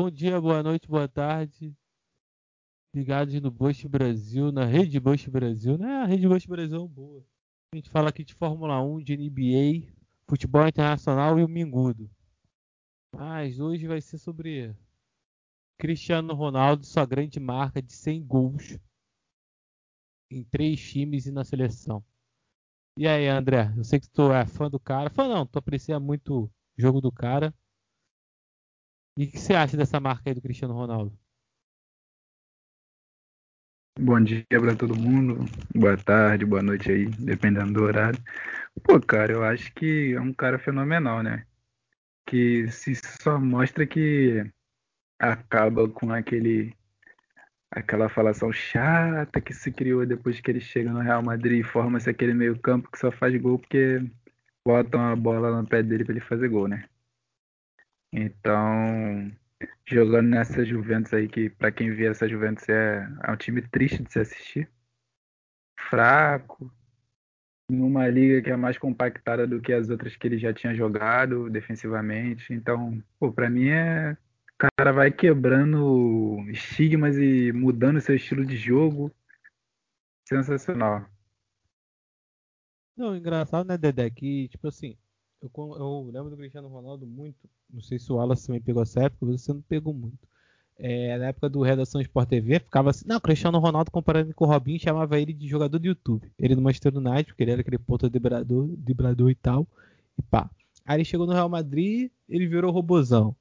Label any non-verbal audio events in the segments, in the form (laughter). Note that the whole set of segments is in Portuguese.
bom dia, boa noite, boa tarde. Ligados no Bush Brasil, na Rede Bush Brasil. Né? A Rede Bush Brasil é boa. A gente fala aqui de Fórmula 1, de NBA, futebol internacional e o Mingudo. Mas hoje vai ser sobre Cristiano Ronaldo, sua grande marca de 100 gols em três times e na seleção. E aí, André? Eu sei que tu é fã do cara. Fã não, tu aprecia muito o jogo do cara. E o que você acha dessa marca aí do Cristiano Ronaldo? Bom dia para todo mundo, boa tarde, boa noite aí, dependendo do horário. Pô, cara, eu acho que é um cara fenomenal, né? Que se só mostra que acaba com aquele aquela falação chata que se criou depois que ele chega no Real Madrid e forma-se aquele meio-campo que só faz gol porque botam a bola no pé dele para ele fazer gol, né? Então, jogando nessa Juventus aí, que para quem vê essa Juventus é, é um time triste de se assistir. Fraco, numa liga que é mais compactada do que as outras que ele já tinha jogado defensivamente. Então, pô, para mim é o cara vai quebrando estigmas e mudando seu estilo de jogo. Sensacional. Não, engraçado, né, Dedé? Que, tipo assim, eu, eu lembro do Cristiano Ronaldo muito. Não sei se o Wallace também pegou essa época, você não pegou muito. É, na época do Redação Sport TV, ficava assim, não, Cristiano Ronaldo comparando com o Robinho, chamava ele de jogador do YouTube. Ele no Manchester United, porque ele era aquele ponto driblador, driblador e tal, e pá. Aí ele chegou no Real Madrid, ele virou robozão.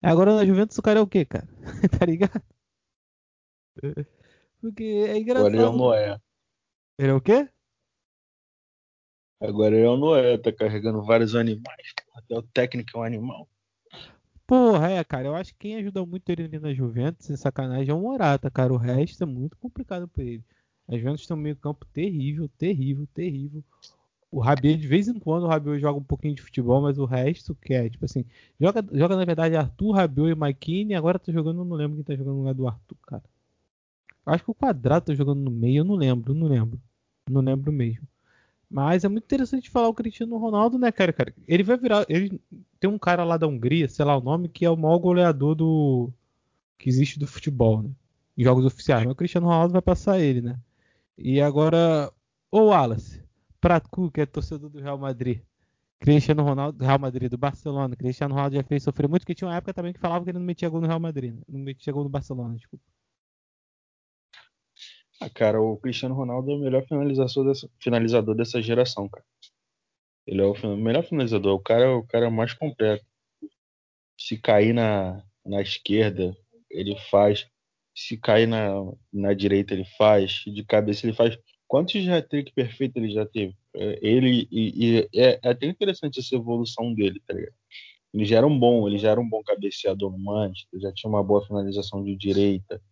Agora na Juventus o cara é o quê, cara? (laughs) tá ligado? Porque é engraçado. Agora ele é o Noé. Ele é o quê? Agora ele é o Noé, tá carregando vários animais. Até o técnico é um animal. Porra, é, cara. Eu acho que quem ajuda muito ele ali na Juventus, sem sacanagem, é o Morata, cara. O resto é muito complicado pra ele. A Juventus tem um meio campo terrível, terrível, terrível. O Rabiot, de vez em quando, o Rabiot joga um pouquinho de futebol, mas o resto, que é, tipo assim, joga, joga na verdade Arthur, Rabiot e Maikine, agora tá jogando, não lembro quem tá jogando no lugar do Arthur, cara. Acho que o Quadrado tá jogando no meio, eu não lembro, não lembro. Não lembro mesmo. Mas é muito interessante falar o Cristiano Ronaldo, né, cara, cara? Ele vai virar, ele tem um cara lá da Hungria, sei lá o nome, que é o maior goleador do que existe do futebol, né? Em jogos oficiais. Mas o Cristiano Ronaldo vai passar ele, né? E agora, ô Wallace, Pratcu, que é torcedor do Real Madrid. Cristiano Ronaldo, do Real Madrid, do Barcelona. Cristiano Ronaldo já fez sofrer muito, porque tinha uma época também que falava que ele não metia gol no Real Madrid, né? não metia gol no Barcelona, desculpa. Ah, cara, o Cristiano Ronaldo é o melhor finalizador dessa, finalizador dessa geração, cara. Ele é o melhor finalizador, o cara, o cara mais completo. Se cair na, na esquerda, ele faz. Se cair na, na direita, ele faz. De cabeça, ele faz. Quantos hat-trick perfeito ele já teve? É, ele e, e é, é, até interessante essa evolução dele, tá ligado? Ele já era um bom, ele já era um bom cabeceador no Manchester, já tinha uma boa finalização de direita.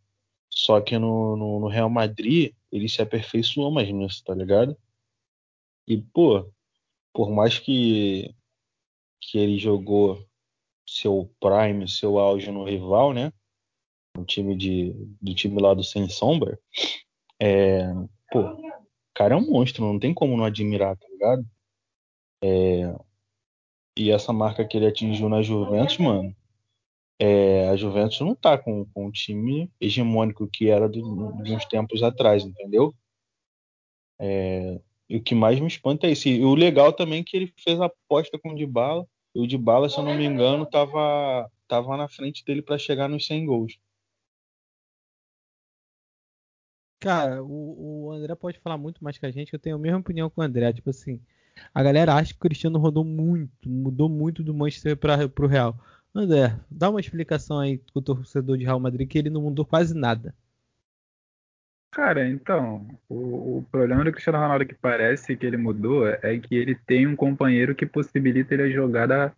Só que no, no, no Real Madrid ele se aperfeiçoou mais nisso, tá ligado? E pô, por mais que que ele jogou seu prime, seu auge no rival, né? No time de do time lá do sem sombra, é, pô, o cara é um monstro, não tem como não admirar, tá ligado? É, e essa marca que ele atingiu na Juventus, mano, é, a Juventus não tá com, com um time hegemônico que era do, de uns tempos atrás, entendeu? É, e o que mais me espanta é isso. E o legal também é que ele fez a aposta com o Dybala, e o Dybala, se eu não me engano, tava, tava na frente dele para chegar nos 100 gols. Cara, o, o André pode falar muito mais que a gente, eu tenho a mesma opinião com o André. Tipo assim, a galera acha que o Cristiano rodou muito, mudou muito do Manchester para pro Real. André, dá uma explicação aí pro torcedor de Real Madrid que ele não mudou quase nada. Cara, então, o, o, problema do Cristiano Ronaldo que parece que ele mudou é que ele tem um companheiro que possibilita ele jogar da,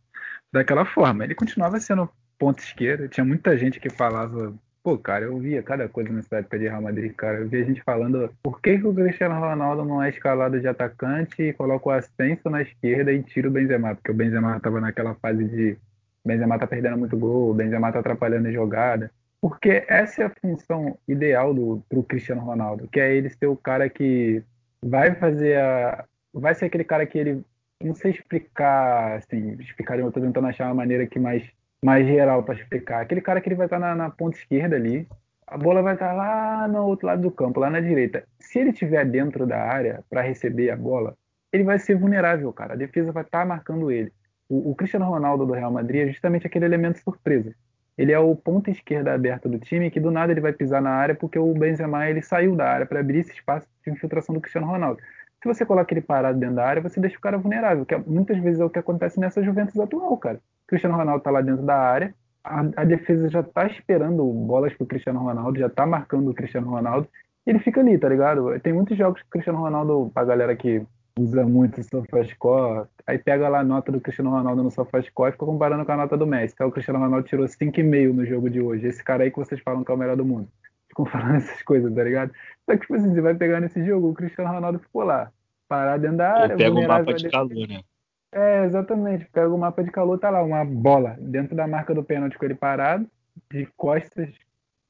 daquela forma. Ele continuava sendo ponto esquerdo, tinha muita gente que falava Pô, cara, eu via cada coisa nessa época de Real Madrid, cara. Eu via gente falando por que, que o Cristiano Ronaldo não é escalado de atacante e coloca o Ascenso na esquerda e tira o Benzema, porque o Benzema tava naquela fase de Benzema tá perdendo muito gol, Benzema tá atrapalhando a jogada. Porque essa é a função ideal do pro Cristiano Ronaldo, que é ele ser o cara que vai fazer a vai ser aquele cara que ele não sei explicar, assim, explicar, eu tô tentando achar uma maneira que mais mais geral para explicar. Aquele cara que ele vai estar na, na ponta esquerda ali, a bola vai estar lá no outro lado do campo, lá na direita. Se ele estiver dentro da área para receber a bola, ele vai ser vulnerável, cara. A defesa vai estar marcando ele. O, o, Cristiano Ronaldo do Real Madrid é justamente aquele elemento surpresa. Ele é o ponta esquerda aberto do time que do nada ele vai pisar na área porque o Benzema ele saiu da área para abrir esse espaço de infiltração do Cristiano Ronaldo. Se você coloca ele parado dentro da área, você deixa o cara vulnerável, que é, muitas vezes é o que acontece nessa Juventus atual, cara. O Cristiano Ronaldo está lá dentro da área, a, a defesa já está esperando bolas pro Cristiano Ronaldo, já está marcando o Cristiano Ronaldo, ele fica ali, tá ligado? Tem muitos jogos que o Cristiano Ronaldo, pra galera que usa muito o SofaScore, aí pega lá a nota do Cristiano Ronaldo no SofaScore e fica comparando com a nota do Messi. Então o Cristiano Ronaldo tirou 5,5 no jogo de hoje. Esse cara aí que vocês falam que é o melhor do mundo. Ficam (laughs) falando essas coisas, tá ligado? Só que, tipo assim, você vai pegar nesse jogo, o Cristiano Ronaldo ficou lá, parado dentro da área. Pega o mapa de calor, né? É, exatamente. Pega o mapa de calor, tá lá, uma bola dentro da marca do pênalti com ele parado, de costas,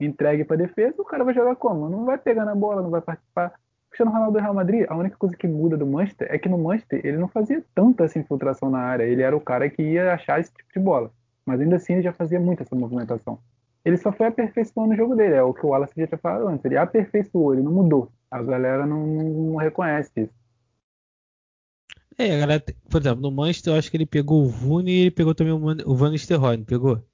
entregue pra defesa, o cara vai jogar como? Não vai pegar na bola, não vai participar. Cristiano Ronaldo do Real Madrid, a única coisa que muda do Manchester é que no Manchester ele não fazia tanta essa infiltração na área. Ele era o cara que ia achar esse tipo de bola. Mas ainda assim ele já fazia muito essa movimentação. Ele só foi aperfeiçoando o jogo dele, é o que o Wallace já tinha falado antes. Ele aperfeiçoou, ele não mudou. A galera não, não reconhece isso. É, a galera, por exemplo, no Manchester eu acho que ele pegou o Vune e ele pegou também o Van Nistelrooy, não pegou?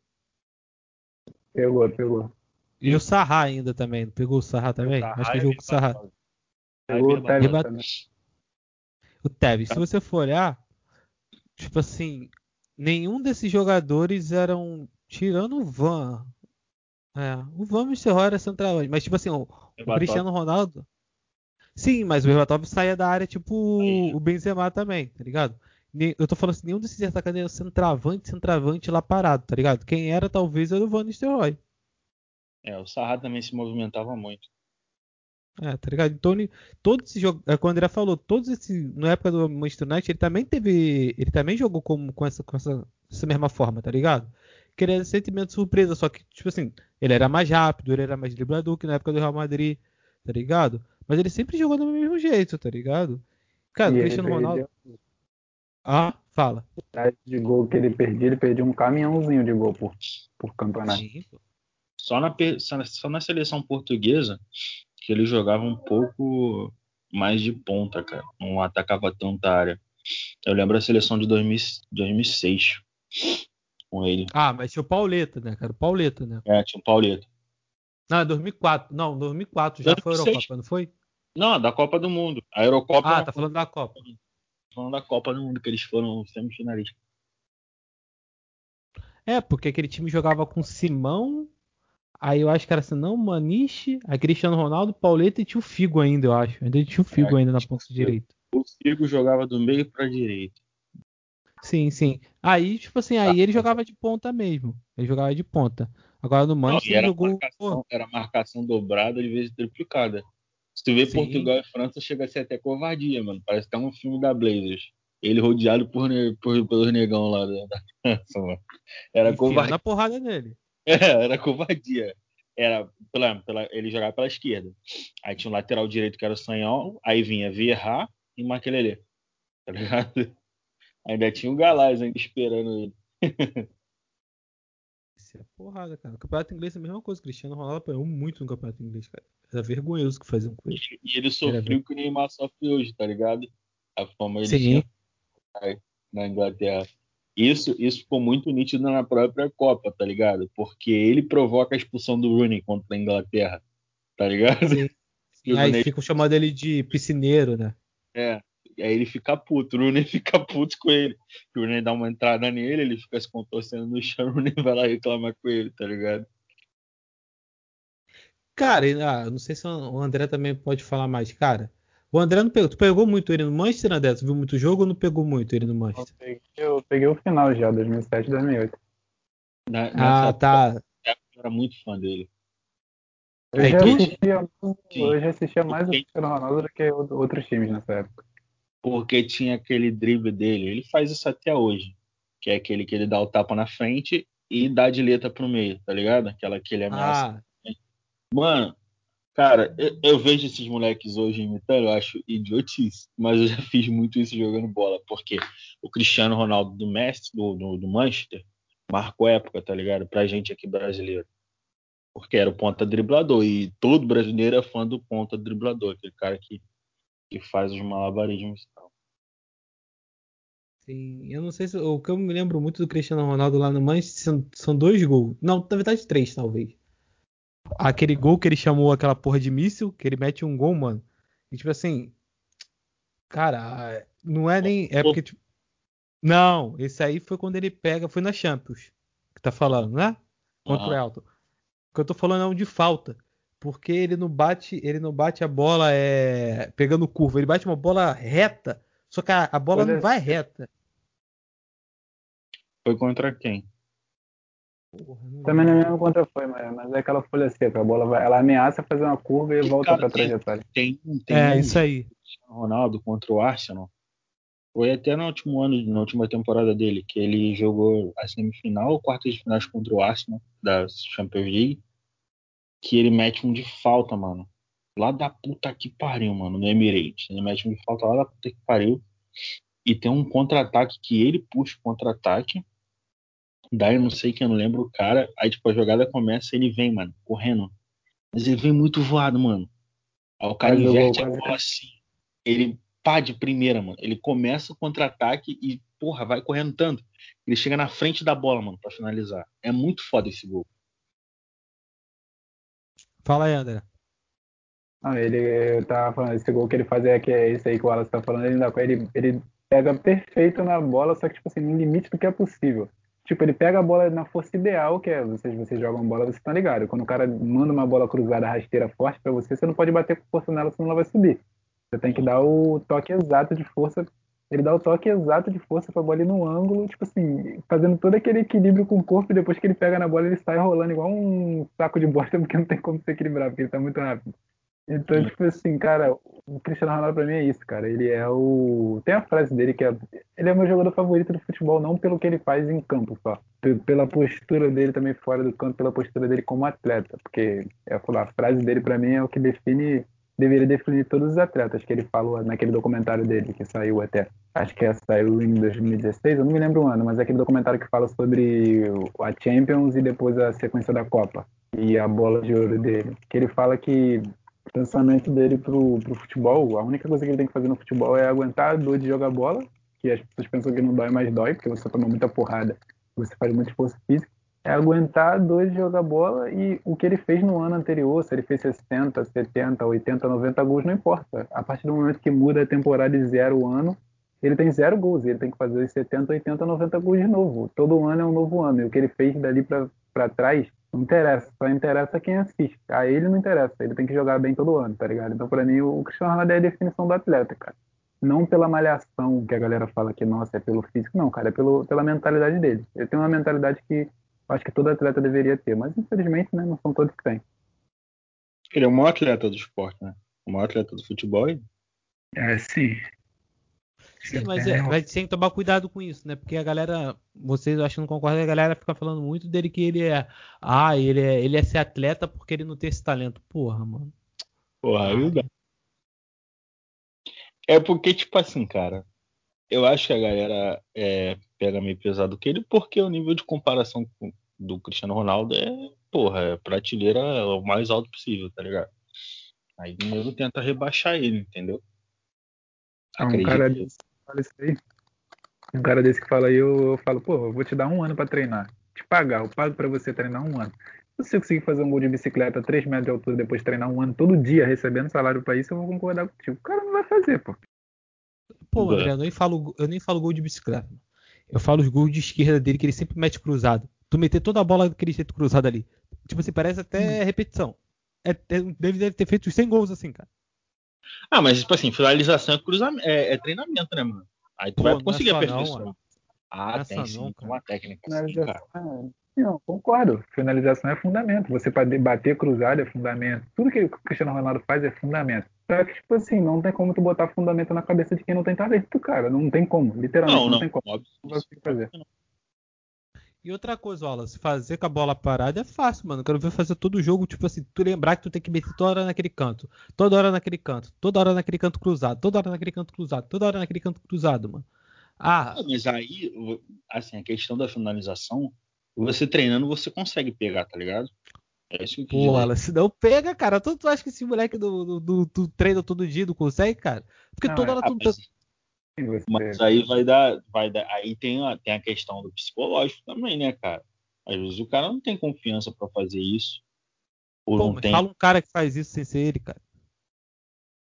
Pegou, pegou. E o Sarra ainda também, não pegou o Sarra também? Sarra acho que é jogou com o Sarra. Pegou o Tevez. O se você for olhar, tipo assim, nenhum desses jogadores eram. Tirando o Van. É, o Van Nistelrooy era centralmente, mas tipo assim, o, o. Cristiano Ronaldo. Sim, mas o Berbatov saía da área tipo o Benzema também, tá ligado? Eu tô falando assim, nenhum desses atacantes era centroavante, centroavante lá parado, tá ligado? Quem era talvez era o Van Nistelrooy. É, o Sarra também se movimentava muito. É, tá ligado? Então, ele, todos esses jogos, é como o André falou, todos esses, na época do Manchester United, ele também teve, ele também jogou com, com, essa, com essa, essa mesma forma, tá ligado? Que ele era sentimento de surpresa, só que, tipo assim, ele era mais rápido, ele era mais driblador que na época do Real Madrid, tá ligado? Mas ele sempre jogou do mesmo jeito, tá ligado? Cara, E o Cristiano Ronaldo. perdeu- Ah, fala. de gol que ele perdia, ele perdia um caminhãozinho de gol por, por campeonato. Sim, só na- só na seleção portuguesa que ele jogava um pouco mais de ponta, cara. Não atacava tanta área. Eu lembro a seleção de 2000 2006 com ele. Ah, mas tinha o Pauleta, né, cara? O Pauleta, né? É, tinha o Pauleta. Não, 2004. Não, 2004 já foi a 2006. Eurocopa, não foi? Não, da Copa do Mundo. A Eurocopa Ah, tá falando da Copa. falando da Copa do Mundo, que eles foram semifinalistas. É, porque aquele time jogava com Simão, aí eu acho que era Sinão, Maniche, aí Cristiano Ronaldo, Pauleta e tinha o Figo ainda, eu acho. Ainda tinha o Figo É, ainda na ponta direita. O Figo jogava do meio pra direita. Sim, sim. Aí, tipo assim, aí ele jogava de ponta mesmo. Ele jogava de ponta. Agora no. Não, Manchester ele era jogou. marcação, era marcação dobrada de vez triplicada. Se tu vê Sim. Portugal e França, chega a ser até covardia, mano. Parece até um filme da Blazers. Ele rodeado por, por- pelos negão lá da, França, mano. Era enfiando covardia. a porrada nele. É, (laughs) era covardia. Era, pela, pela, ele jogava pela esquerda. Aí tinha o lateral direito que era o Sanhol, aí vinha Vieira e Maquelele. Tá ligado? (laughs) Ainda tinha o Galás ainda esperando ele. (laughs) Isso é porrada, cara. O campeonato inglês é a mesma coisa. O Cristiano Ronaldo apanhou muito no campeonato inglês, cara. Era vergonhoso o que faziam com ele. E ele sofreu o que o Neymar sofre hoje, tá ligado? A fama ele Sim. tinha na Inglaterra. Isso, isso ficou muito nítido na própria Copa, tá ligado? Porque ele provoca a expulsão do Rooney contra a Inglaterra, tá ligado? Sim. (laughs) E Aí Ney- ficam chamando ele de piscineiro, né? É. E aí ele fica puto, o Rooney (laughs) fica puto com ele. O Rooney dá uma entrada nele, ele fica se contorcendo no chão, o Rooney vai lá reclamar com ele, tá ligado? Cara, ah, não sei se o André também pode falar mais. Cara, o André não pegou. Tu pegou muito ele no Manchester, André? Tu viu muito jogo ou não pegou muito ele no Eu Manchester? peguei, eu peguei o final já, 2007, 2008. Na, Ah, tá. época, eu era muito fã dele. Eu, É, já quem- assistia, eu já assistia mais o Cristiano Ronaldo do que outros times nessa época. porque tinha aquele drible dele. Ele faz isso até hoje, que é aquele que ele dá o tapa na frente e dá a dileta pro meio, tá ligado? Aquela que ele ameaça. Ah, Mano, cara, eu, eu vejo esses moleques hoje imitando, eu acho idiotice, mas eu já fiz muito isso jogando bola, porque o Cristiano Ronaldo do Messi, do, do, do Manchester, marcou época, tá ligado? Pra gente aqui brasileiro. Porque era o ponta driblador. E todo brasileiro é fã do ponta driblador, aquele cara que, que faz os malabarismos e tal. Sim, eu não sei se. O que eu me lembro muito do Cristiano Ronaldo lá no Manchester são, são dois gols. Não, na verdade, três, talvez. Aquele gol que ele chamou aquela porra de míssil, que ele mete um gol, mano. E tipo assim. Cara, não é nem. É porque, tipo, não, esse aí foi quando ele pega. Foi na Champions. Que tá falando, né? Contra Aham. o Elton. O que eu tô falando é um de falta. Porque ele não bate, ele não bate a bola é, pegando curva, ele bate uma bola reta, só que a, a bola Olha- não vai reta. Foi contra quem? Porra, não Também não lembro. lembro quanto foi, mas, mas é aquela folha seca. A bola vai, ela ameaça fazer uma curva e E, volta cara, pra tem- trajetória. Tem, tem É, um isso aí. Ronaldo contra o Arsenal. Foi até no último ano, na última temporada dele, que ele jogou a semifinal, quartas de finais contra o Arsenal da Champions League, que ele mete um de falta, mano. Lá da puta que pariu, mano, no Emirates. Ele mete um de falta lá da puta que pariu. E tem um contra-ataque que ele puxa o contra-ataque. Daí eu não sei quem, eu não lembro o cara. Aí, tipo, a jogada começa ele vem, mano, correndo. Mas ele vem muito voado, mano. Aí o cara Quase inverte gol, a bola assim. Ele pá de primeira, mano. Ele começa o contra-ataque e, porra, vai correndo tanto. Ele chega na frente da bola, mano, pra finalizar. É muito foda esse gol. Fala aí, André. Não, ele eu tava falando, esse gol que ele faz é que é esse aí que o Wallace tá falando, ele, ele, ele pega perfeito na bola, só que, tipo assim, no limite do que é possível. Tipo, ele pega a bola na força ideal, que é vocês, vocês jogam bola, vocês estão ligados. Quando o cara manda uma bola cruzada rasteira forte pra você, você não pode bater com força nela, senão ela vai subir. Você tem que dar o toque exato de força. Ele dá o toque exato de força pra bola ir no ângulo, tipo assim, fazendo todo aquele equilíbrio com o corpo, e depois que ele pega na bola, ele sai rolando igual um saco de bosta, porque não tem como se equilibrar, porque ele tá muito rápido. Então, tipo assim, cara, o Cristiano Ronaldo pra mim é isso, cara. Ele é o. Tem a frase dele que é. Ele é meu jogador favorito do futebol, não pelo que ele faz em campo só. Pela postura dele também fora do campo, pela postura dele como atleta. Porque é, falar, a frase dele pra mim é o que define. Deveria definir todos os atletas que ele falou naquele documentário dele, que saiu até. Acho que é, saiu em 2016, eu não me lembro o ano, mas é aquele documentário que fala sobre a Champions e depois a sequência da Copa. E a bola de ouro dele. Que ele fala que pensamento dele pro, pro futebol, a única coisa que ele tem que fazer no futebol é aguentar a dor de jogar bola, que as pessoas pensam que não dói, mas dói, porque você toma muita porrada, você faz muito esforço físico, é aguentar a dor de jogar bola e o que ele fez no ano anterior, se ele fez 60, 70, 80, 90 gols, não importa. A partir do momento que muda a temporada e zero o ano, ele tem zero gols, ele tem que fazer os 70, 80, 90 gols de novo. Todo ano é um novo ano, e o que ele fez dali pra trás não interessa, só interessa quem assiste. A ele não interessa, ele tem que jogar bem todo ano, tá ligado? Então, pra mim, o Cristiano Ronaldo é a definição do atleta, cara. Não pela malhação que a galera fala que, nossa, é pelo físico, não, cara, é pelo, pela mentalidade dele. Ele tem uma mentalidade que eu acho que todo atleta deveria ter, mas infelizmente, né, não são todos que têm. Ele é o maior atleta do esporte, né? O maior atleta do futebol. e- É, sim. Sim, mas é, vai ter que tomar cuidado com isso, né? Porque a galera, vocês acho que não concordam, a galera fica falando muito dele que ele é, ah, ele é, ele é ser atleta porque ele não tem esse talento. Porra, mano. Porra, aí dá. É porque, tipo assim, cara, eu acho que a galera é, pega meio pesado que ele, porque o nível de comparação com- do Cristiano Ronaldo é, porra, é prateleira o mais alto possível, tá ligado? Aí o nego tenta rebaixar ele, entendeu? Um Acredito cara que- desse que fala isso aí. Um cara desse que fala aí, eu, eu falo, pô, eu vou te dar um ano pra treinar. Te pagar, eu pago pra você treinar um ano. Se você conseguir fazer um gol de bicicleta a 3 metros de altura depois de treinar um ano todo dia recebendo salário pra isso, eu vou concordar contigo. O cara não vai fazer, pô. Pô, É. André, eu nem falo, eu nem falo gol de bicicleta. mano. Eu falo os gols de esquerda dele que ele sempre mete cruzado. Tu meter toda a bola daquele jeito cruzado ali. Tipo assim, parece até repetição. É, é- deve, deve ter feito uns 100 gols assim, cara. Ah, mas tipo assim, finalização é, cruzamento, é, é treinamento, né, mano? Aí tu Pô, vai é conseguir só a não, perfeição. mano. ah, é tem sim, não, uma técnica. Finalização é... Não, concordo. Finalização é fundamento. Você pode bater cruzado é fundamento. Tudo que o Cristiano Ronaldo faz é fundamento. Só que, tipo assim, não tem como tu botar fundamento na cabeça de quem não tem talento, cara. Não tem como. Literalmente, Não, não, não, tem como. óbvio. Não vai fazer. E outra coisa, Wallace, fazer com a bola parada é fácil, mano. Eu quero ver fazer todo o jogo, tipo assim, tu lembrar que tu tem que meter toda hora naquele canto, toda hora naquele canto, toda hora naquele canto cruzado, toda hora naquele canto cruzado, toda hora naquele canto cruzado, mano. Ah, Ah, mas aí, assim, a questão da finalização Você treinando, você consegue pegar, tá ligado? É isso que eu quis Pô, se não pega, cara. Tu, tu acha que esse moleque do, do, do, do treino todo dia não consegue, cara? Porque não, toda hora é, tu. Mas, mas aí vai dar, vai dar. Aí tem a, tem a questão do psicológico também, né, cara? Às vezes o cara não tem confiança para fazer isso. Ou Pô, não tem... fala um cara que faz isso sem ser ele, cara.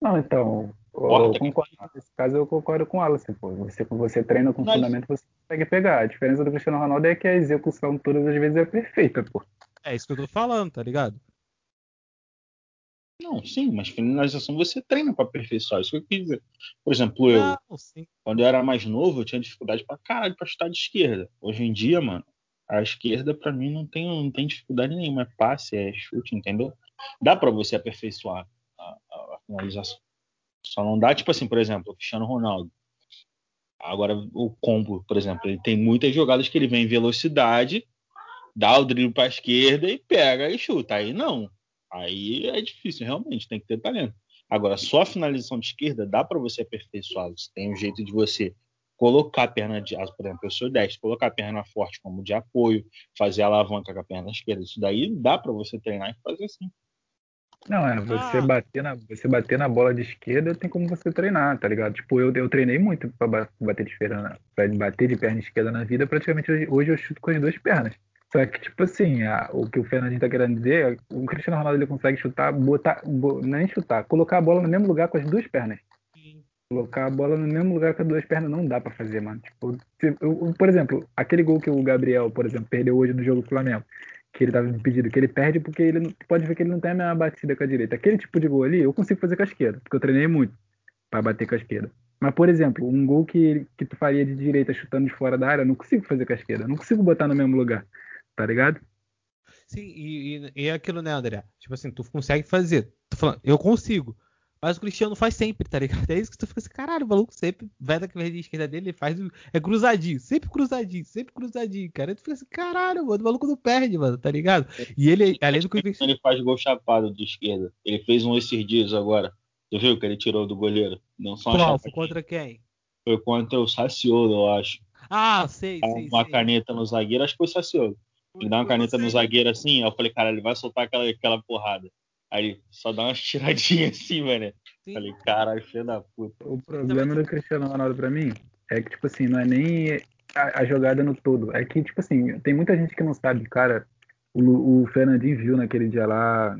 Não, então, eu concordo, nesse caso eu concordo com o Alisson, pô. Você, você treina com Mas... fundamento, você consegue pegar. A diferença do Cristiano Ronaldo é que a execução todas as vezes é perfeita, pô. É isso que eu tô falando, tá ligado? Não, sim, mas finalização você treina para aperfeiçoar. Isso que eu quis dizer. Por exemplo, eu, não, quando eu era mais novo, eu tinha dificuldade pra caralho pra chutar de esquerda. Hoje em dia, mano, a esquerda para mim não tem, não tem dificuldade nenhuma. É passe, é chute, entendeu? Dá para você aperfeiçoar a, a, a, finalização. Só não dá, tipo assim, por exemplo, o Cristiano Ronaldo. Agora, o combo, por exemplo, ele tem muitas jogadas que ele vem em velocidade, dá o drible para a esquerda e pega e chuta. Aí não. Aí é difícil, realmente, tem que ter talento. Agora, só a finalização de esquerda dá para você aperfeiçoar. Você tem um jeito de você colocar a perna de, por exemplo, eu sou 10, colocar a perna forte como de apoio, fazer a alavanca com a perna esquerda. Isso daí dá para você treinar e fazer assim. Não, é, você, ah. bater na, você bater na bola de esquerda tem como você treinar, tá ligado? Tipo, eu, eu treinei muito para bater de esquerda, para bater de perna esquerda na vida, praticamente hoje, hoje eu chuto com as duas pernas. Só que, tipo assim, a, o que o Fernandinho tá querendo dizer, é o Cristiano Ronaldo ele consegue chutar, botar, bo, nem chutar, colocar a bola no mesmo lugar com as duas pernas. Sim. Colocar a bola no mesmo lugar com as duas pernas não dá para fazer, mano. Tipo, se, eu, por exemplo, aquele gol que o Gabriel, por exemplo, perdeu hoje no jogo do Flamengo, que ele tava impedido, que ele perde porque ele pode ver que ele não tem a mesma batida com a direita. Aquele tipo de gol ali, eu consigo fazer com a esquerda, porque eu treinei muito para bater com a esquerda. Mas, por exemplo, um gol que, que tu faria de direita chutando de fora da área, eu não consigo fazer com a esquerda. não consigo botar no mesmo lugar tá ligado? Sim, e, e, e é aquilo, né, André? Tipo assim, tu consegue fazer. Tô falando, eu consigo. Mas o Cristiano faz sempre, tá ligado? (laughs) É isso que tu fica assim, caralho, o maluco sempre vai da esquerda dele, ele faz. É cruzadinho, sempre cruzadinho, sempre cruzadinho, cara. Aí tu fica assim, caralho, mano, o maluco não perde, mano, tá ligado? E ele, além do que ele faz gol chapado de esquerda. Ele fez um esses dias agora. Tu viu que ele tirou do goleiro? Não só Qual? Foi contra quem? Foi contra o Saciolo, eu acho. Ah, sei, sei. Uma sei. caneta no zagueiro, acho que foi o Saciolo. Ele dá uma caneta no zagueiro assim, aí eu falei, cara, ele vai soltar aquela, aquela porrada. Aí só dá umas (laughs) tiradinhas assim, mano. Sim. Falei, caralho, filho da puta. O problema do Cristiano Ronaldo pra mim é que, tipo assim, não é nem a, a, jogada no todo. É que, tipo assim, tem muita gente que não sabe, cara. O, o Fernandinho viu naquele dia lá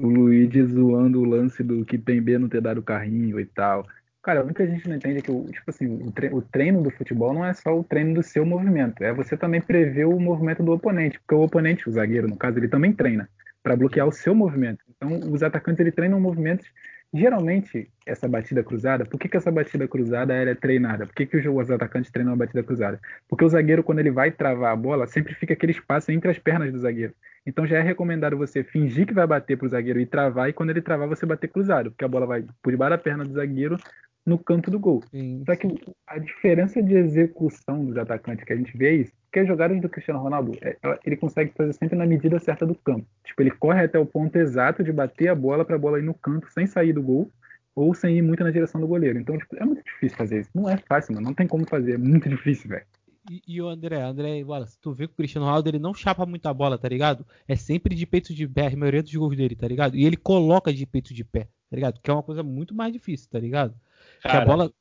o Luigi zoando o lance do que tem B não ter dado o carrinho e tal. Cara, muita gente não entende que, tipo assim, o treino do futebol não é só o treino do seu movimento, é você também prever o movimento do oponente, porque o oponente, o zagueiro, no caso, ele também treina para bloquear o seu movimento. Então, os atacantes ele treinam movimentos. Geralmente, essa batida cruzada, por que, que essa batida cruzada é treinada? Por que, que os atacantes treinam a batida cruzada? Porque o zagueiro, quando ele vai travar a bola, sempre fica aquele espaço entre as pernas do zagueiro. Então já é recomendado você fingir que vai bater para o zagueiro e travar, e quando ele travar, você bater cruzado, porque a bola vai por debaixo da perna do zagueiro no canto do gol. Sim. Só que a diferença de execução dos atacantes que a gente vê é isso. Porque as jogadas do Cristiano Ronaldo, é, ele consegue fazer sempre na medida certa do campo. Tipo, ele corre até o ponto exato de bater a bola para a bola ir no canto sem sair do gol ou sem ir muito na direção do goleiro. Então, tipo, é muito difícil fazer isso. Não é fácil, mano. Não tem como fazer. É muito difícil, velho. E, e, o André, André, Wallace, tu vê que o Cristiano Ronaldo ele não chapa muita bola, tá ligado? É sempre de peito de pé, a maioria dos gols dele, tá ligado? E ele coloca de peito de pé, tá ligado? Que é uma coisa muito mais difícil, tá ligado? Cara, bola...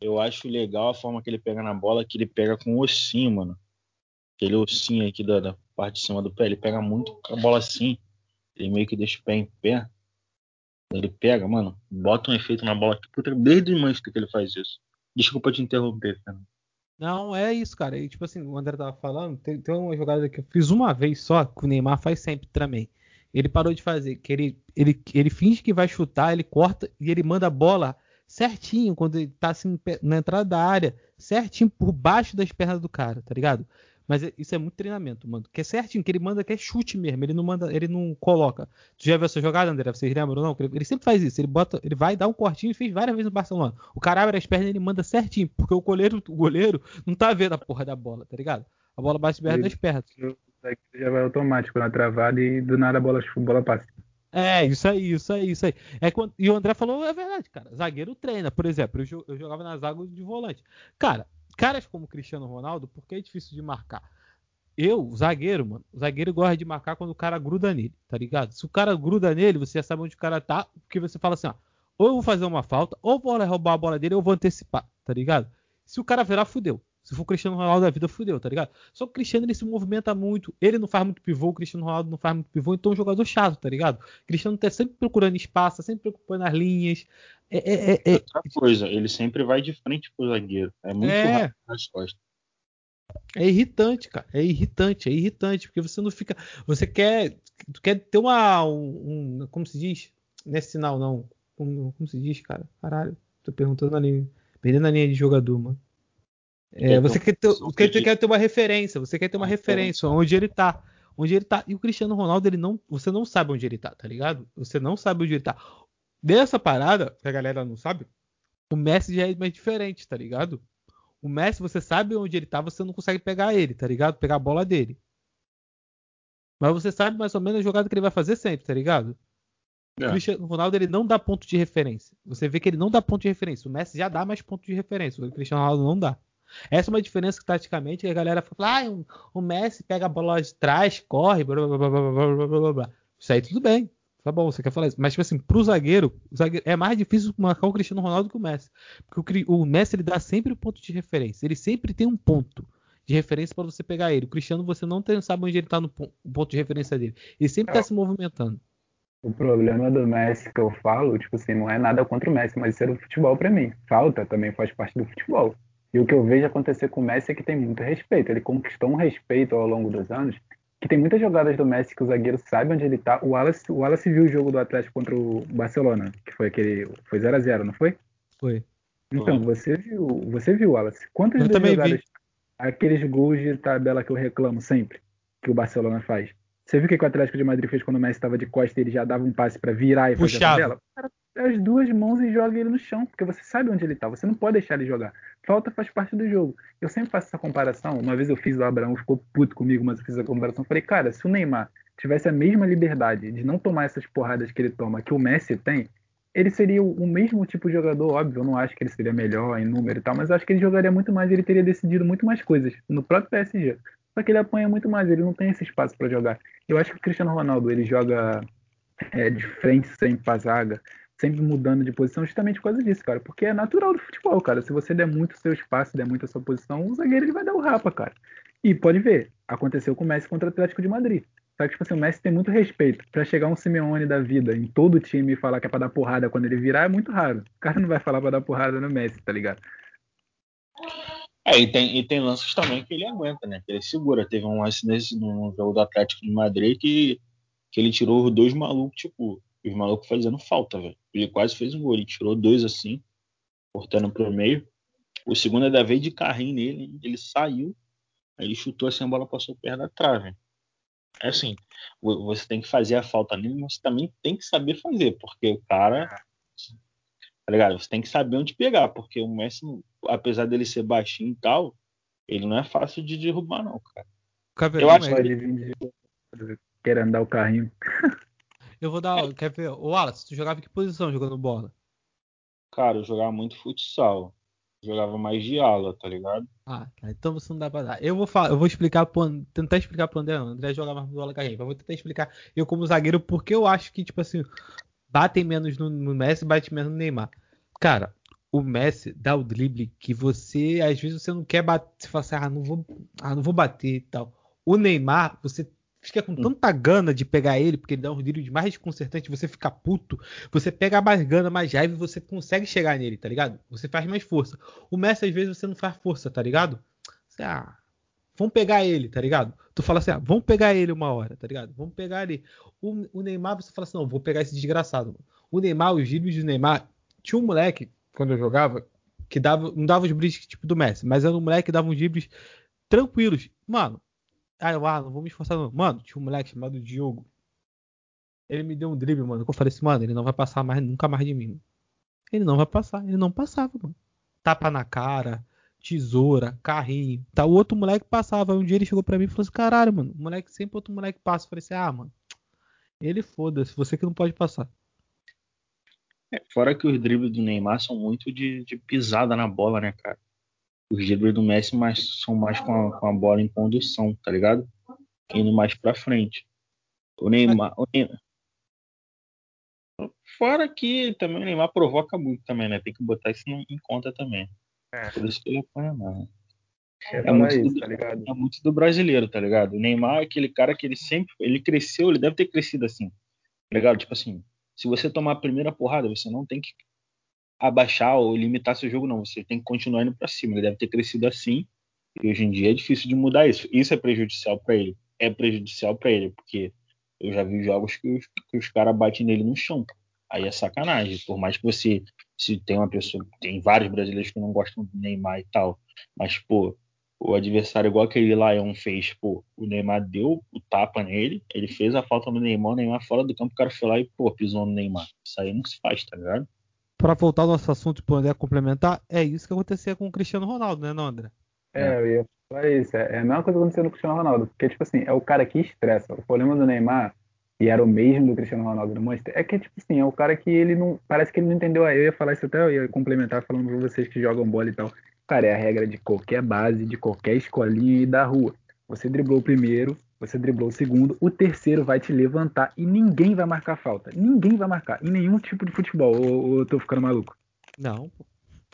Eu acho legal a forma que ele pega na bola, que ele pega com o ossinho, mano. Aquele ossinho aqui da, da parte de cima do pé, ele pega muito a bola assim. Ele meio que deixa o pé em pé. Ele pega, mano, bota um efeito na bola. Puta, desde Manchester que ele faz isso. Desculpa te interromper, Fernando. Não, é isso, cara. E, tipo assim, o André tava falando, tem, tem, uma jogada que eu fiz uma vez só, que o Neymar faz sempre também. Ele parou de fazer, que ele, ele, ele finge que vai chutar, ele corta e ele manda a bola certinho, quando ele tá assim na entrada da área, certinho por baixo das pernas do cara, tá ligado? Mas é, isso é muito treinamento, mano. Que é certinho, que ele manda que é chute mesmo, ele não manda, ele não coloca. Tu já viu essa jogada, André? Vocês lembram não? Ele sempre faz isso, ele bota, ele vai dar um cortinho e fez várias vezes no Barcelona. O cara abre as pernas e ele manda certinho, porque o goleiro, o goleiro não tá vendo a porra da bola, tá ligado? A bola bate perto das pernas. Já vai automático na travada e do nada a bola, a bola passa. É, isso aí, isso aí, isso aí. É quando, e o André falou, é verdade, cara. Zagueiro treina, por exemplo, eu, eu jogava na zaga de volante. Cara, caras como Cristiano Ronaldo, por que é difícil de marcar? eu, zagueiro, mano, zagueiro gosta de marcar quando o cara gruda nele, tá ligado? Se o cara gruda nele, você já sabe onde o cara tá, porque você fala assim, ó, ou eu vou fazer uma falta, ou vou roubar a bola dele, ou vou antecipar, tá ligado? Se o cara virar, fudeu. Se for o Cristiano Ronaldo da vida, fudeu, tá ligado? Só que o Cristiano ele se movimenta muito. Ele não faz muito pivô, o Cristiano Ronaldo não faz muito pivô, então é um jogador chato, tá ligado? O Cristiano tá sempre procurando espaço, tá sempre preocupando as linhas. É, é, é, é, Outra coisa, ele sempre vai de frente pro zagueiro. É muito É. rápido nas costas. é irritante, cara. É irritante, é irritante, porque você não fica. Você quer. Tu quer ter uma. Um, um- como se diz? Não é sinal, não. Como, como se diz, cara? Caralho. Tô perguntando a linha. Perdendo a linha de jogador, mano. É, Quer você ter quer ter, uma você quer, quer ter uma referência, você quer ter uma Uma referência onde ele tá. Onde ele tá. E o Cristiano Ronaldo, ele não. Você não sabe onde ele tá, tá ligado? Você não sabe onde ele tá. Dessa parada, que a galera não sabe, o Messi já é mais diferente, tá ligado? O Messi, você sabe onde ele tá, você não consegue pegar ele, tá ligado? Pegar a bola dele. Mas você sabe mais ou menos a jogada que ele vai fazer sempre, tá ligado? O É. Cristiano Ronaldo ele não dá ponto de referência. Você vê que ele não dá ponto de referência. O Messi já dá mais ponto de referência. O Cristiano Ronaldo não dá. Essa é uma diferença que, taticamente, a galera fala, ah, o, o Messi pega a bola lá de trás, corre, blá, blá, blá, blá, blá, blá, blá. Isso aí tudo bem. Tá bom, você quer falar isso. Mas, tipo assim, pro zagueiro, zagueiro é mais difícil marcar o Cristiano Ronaldo que o Messi. Porque o, o Messi, ele dá sempre o um ponto de referência. Ele sempre tem um ponto de referência para você pegar ele. O Cristiano, você não tem, sabe onde ele tá no ponto de referência dele. Ele sempre tá é. se movimentando. O problema do Messi que eu falo, tipo assim, não é nada contra o Messi, mas isso é do futebol para mim. Falta também faz parte do futebol. E o que eu vejo acontecer com o Messi é que tem muito respeito. Ele conquistou um respeito ao longo dos anos, que tem muitas jogadas do Messi que o zagueiro sabe onde ele tá. O Wallace, o Wallace viu o jogo do Atlético contra o Barcelona, que foi aquele, foi 0 a 0, não foi? Foi. Então, você viu, você viu, Wallace. Quantas Eu das também vi. jogadas, aqueles gols de tabela que eu reclamo sempre, que o Barcelona faz? Você viu o que o Atlético de Madrid fez quando o Messi estava de costa e ele já dava um passe pra virar e fazer a Puxava. tabela? O cara pega as duas mãos e joga ele no chão, porque você sabe onde ele tá, você não pode deixar ele jogar. Falta faz parte do jogo. Eu sempre faço essa comparação. Uma vez eu fiz o Abraão, ficou puto comigo, mas eu fiz a comparação. Falei, cara, se o Neymar tivesse a mesma liberdade de não tomar essas porradas que ele toma, que o Messi tem, ele seria o mesmo tipo de jogador, óbvio. Eu não acho que ele seria melhor em número e tal, mas acho que ele jogaria muito mais ele teria decidido muito mais coisas no próprio PSG. Só que ele apanha muito mais, ele não tem esse espaço para jogar. Eu acho que o Cristiano Ronaldo ele joga é, de frente sempre pra zaga, sempre mudando de posição, justamente por causa disso, cara. Porque é natural do futebol, cara. Se você der muito seu espaço, der muito a sua posição, o zagueiro ele vai dar o rapa, cara. E pode ver, aconteceu com o Messi contra o Atlético de Madrid. Só que, tipo assim, o Messi tem muito respeito. Pra chegar um Simeone da vida em todo o time e falar que é pra dar porrada quando ele virar, é muito raro. O cara não vai falar pra dar porrada no Messi, tá ligado? É, e tem, e tem lances também que ele aguenta, né? Que ele segura. Teve um lance nesse no jogo do Atlético de Madrid que, que ele tirou os dois malucos, tipo, os malucos fazendo falta, velho. Ele quase fez um gol. Ele tirou dois assim, cortando pro meio. O segundo é da vez de carrinho nele, ele saiu, aí ele chutou assim, a bola passou perto da trave. É assim, vo- você tem que fazer a falta nele, mas você também tem que saber fazer, porque o cara. Tá ligado? Você tem que saber onde pegar, porque o Messi, apesar dele ser baixinho e tal, ele não é fácil de derrubar, não, cara. Quer ver? Eu acho. Pode vir de... querendo dar o carrinho. (laughs) Eu vou dar. Quer ver? Ô, Wallace, tu jogava em que posição jogando bola? Cara, eu jogava muito futsal. Jogava mais de ala, tá ligado? Ah, tá. Então você não dá pra dar. Eu vou falar, eu vou explicar pro, tentar explicar pro André. O André joga mais bola que a gente. Mas vou tentar explicar eu como zagueiro porque eu acho que, tipo assim, batem menos no, no Messi, bate menos no Neymar. Cara, o Messi dá o drible que você, às vezes, você não quer bater. Você fala assim, ah, não vou, ah, não vou bater e tal. O Neymar, você fica com tanta gana de pegar ele, porque ele dá um drible mais desconcertante, você fica puto, você pega mais gana, mais raiva e você consegue chegar nele, tá ligado? Você faz mais força. O Messi, às vezes, você não faz força, tá ligado? Você, ah, vamos pegar ele, tá ligado? Tu fala assim, ah, vamos pegar ele uma hora, tá ligado? Vamos pegar ele. O, o Neymar, você fala assim, não, vou pegar esse desgraçado. O Neymar, os dribles do Neymar, tinha um moleque, quando eu jogava, que dava, não dava os dribles tipo do Messi, mas era um moleque que dava uns dribles tranquilos. Mano, ah, eu, ah, não vou me esforçar não. Mano, tinha um moleque chamado Diogo. Ele me deu um drible, mano. Eu falei assim, mano, ele não vai passar mais, nunca mais de mim. Ele não vai passar, ele não passava, mano. Tapa na cara, tesoura, carrinho. Tá, o outro moleque passava. Aí Um dia ele chegou pra mim e falou assim: caralho, mano, o moleque sempre outro moleque passa. Eu falei assim: ah, mano, ele foda-se, você que não pode passar. É, fora que os dribles do Neymar são muito de, de pisada na bola, né, cara? Os dribles do Messi mais, são mais com a, com a bola em condução, tá ligado? Indo mais pra frente. O Neymar, o Neymar. Fora que também o Neymar provoca muito também, né? Tem que botar isso em conta também. É. Por isso que ele apanha mais. É, É falar muito, isso, do, tá é muito do brasileiro, tá ligado? O Neymar é aquele cara que ele sempre. Ele cresceu, ele deve ter crescido assim. Tá ligado? Tipo assim, se você tomar a primeira porrada, você não tem que abaixar ou limitar seu jogo, não. Você tem que continuar indo pra cima. Ele deve ter crescido assim. E hoje em dia é difícil de mudar isso. Isso é prejudicial pra ele. É prejudicial pra ele, porque eu já vi jogos que os, que os caras batem nele no chão. Aí é sacanagem. Por mais que você. Se tem uma pessoa. Tem vários brasileiros que não gostam do Neymar e tal. Mas, pô, o adversário, igual aquele Lion fez, pô, o Neymar deu o tapa nele, ele fez a falta no Neymar, o Neymar fora do campo, o cara foi lá e, pô, pisou no Neymar. Isso aí não se faz, tá ligado? Pra voltar ao nosso assunto e poder complementar, é isso que acontecia com o Cristiano Ronaldo, né, não, André? É, eu ia falar isso. É é a mesma coisa que aconteceu no Cristiano Ronaldo. Porque, tipo assim, é o cara que estressa. O problema do Neymar, e era o mesmo do Cristiano Ronaldo no Manchester, é que, tipo assim, é o cara que ele não. Parece que ele não entendeu. Eu ia falar isso até, eu ia complementar falando pra vocês que jogam bola e tal. Cara, é a regra de qualquer base, de qualquer escolinha e da rua. Você driblou o primeiro, você driblou o segundo, o terceiro vai te levantar e ninguém vai marcar falta. Ninguém vai marcar. Em nenhum tipo de futebol. Ou, ou eu tô ficando maluco. Não, pô.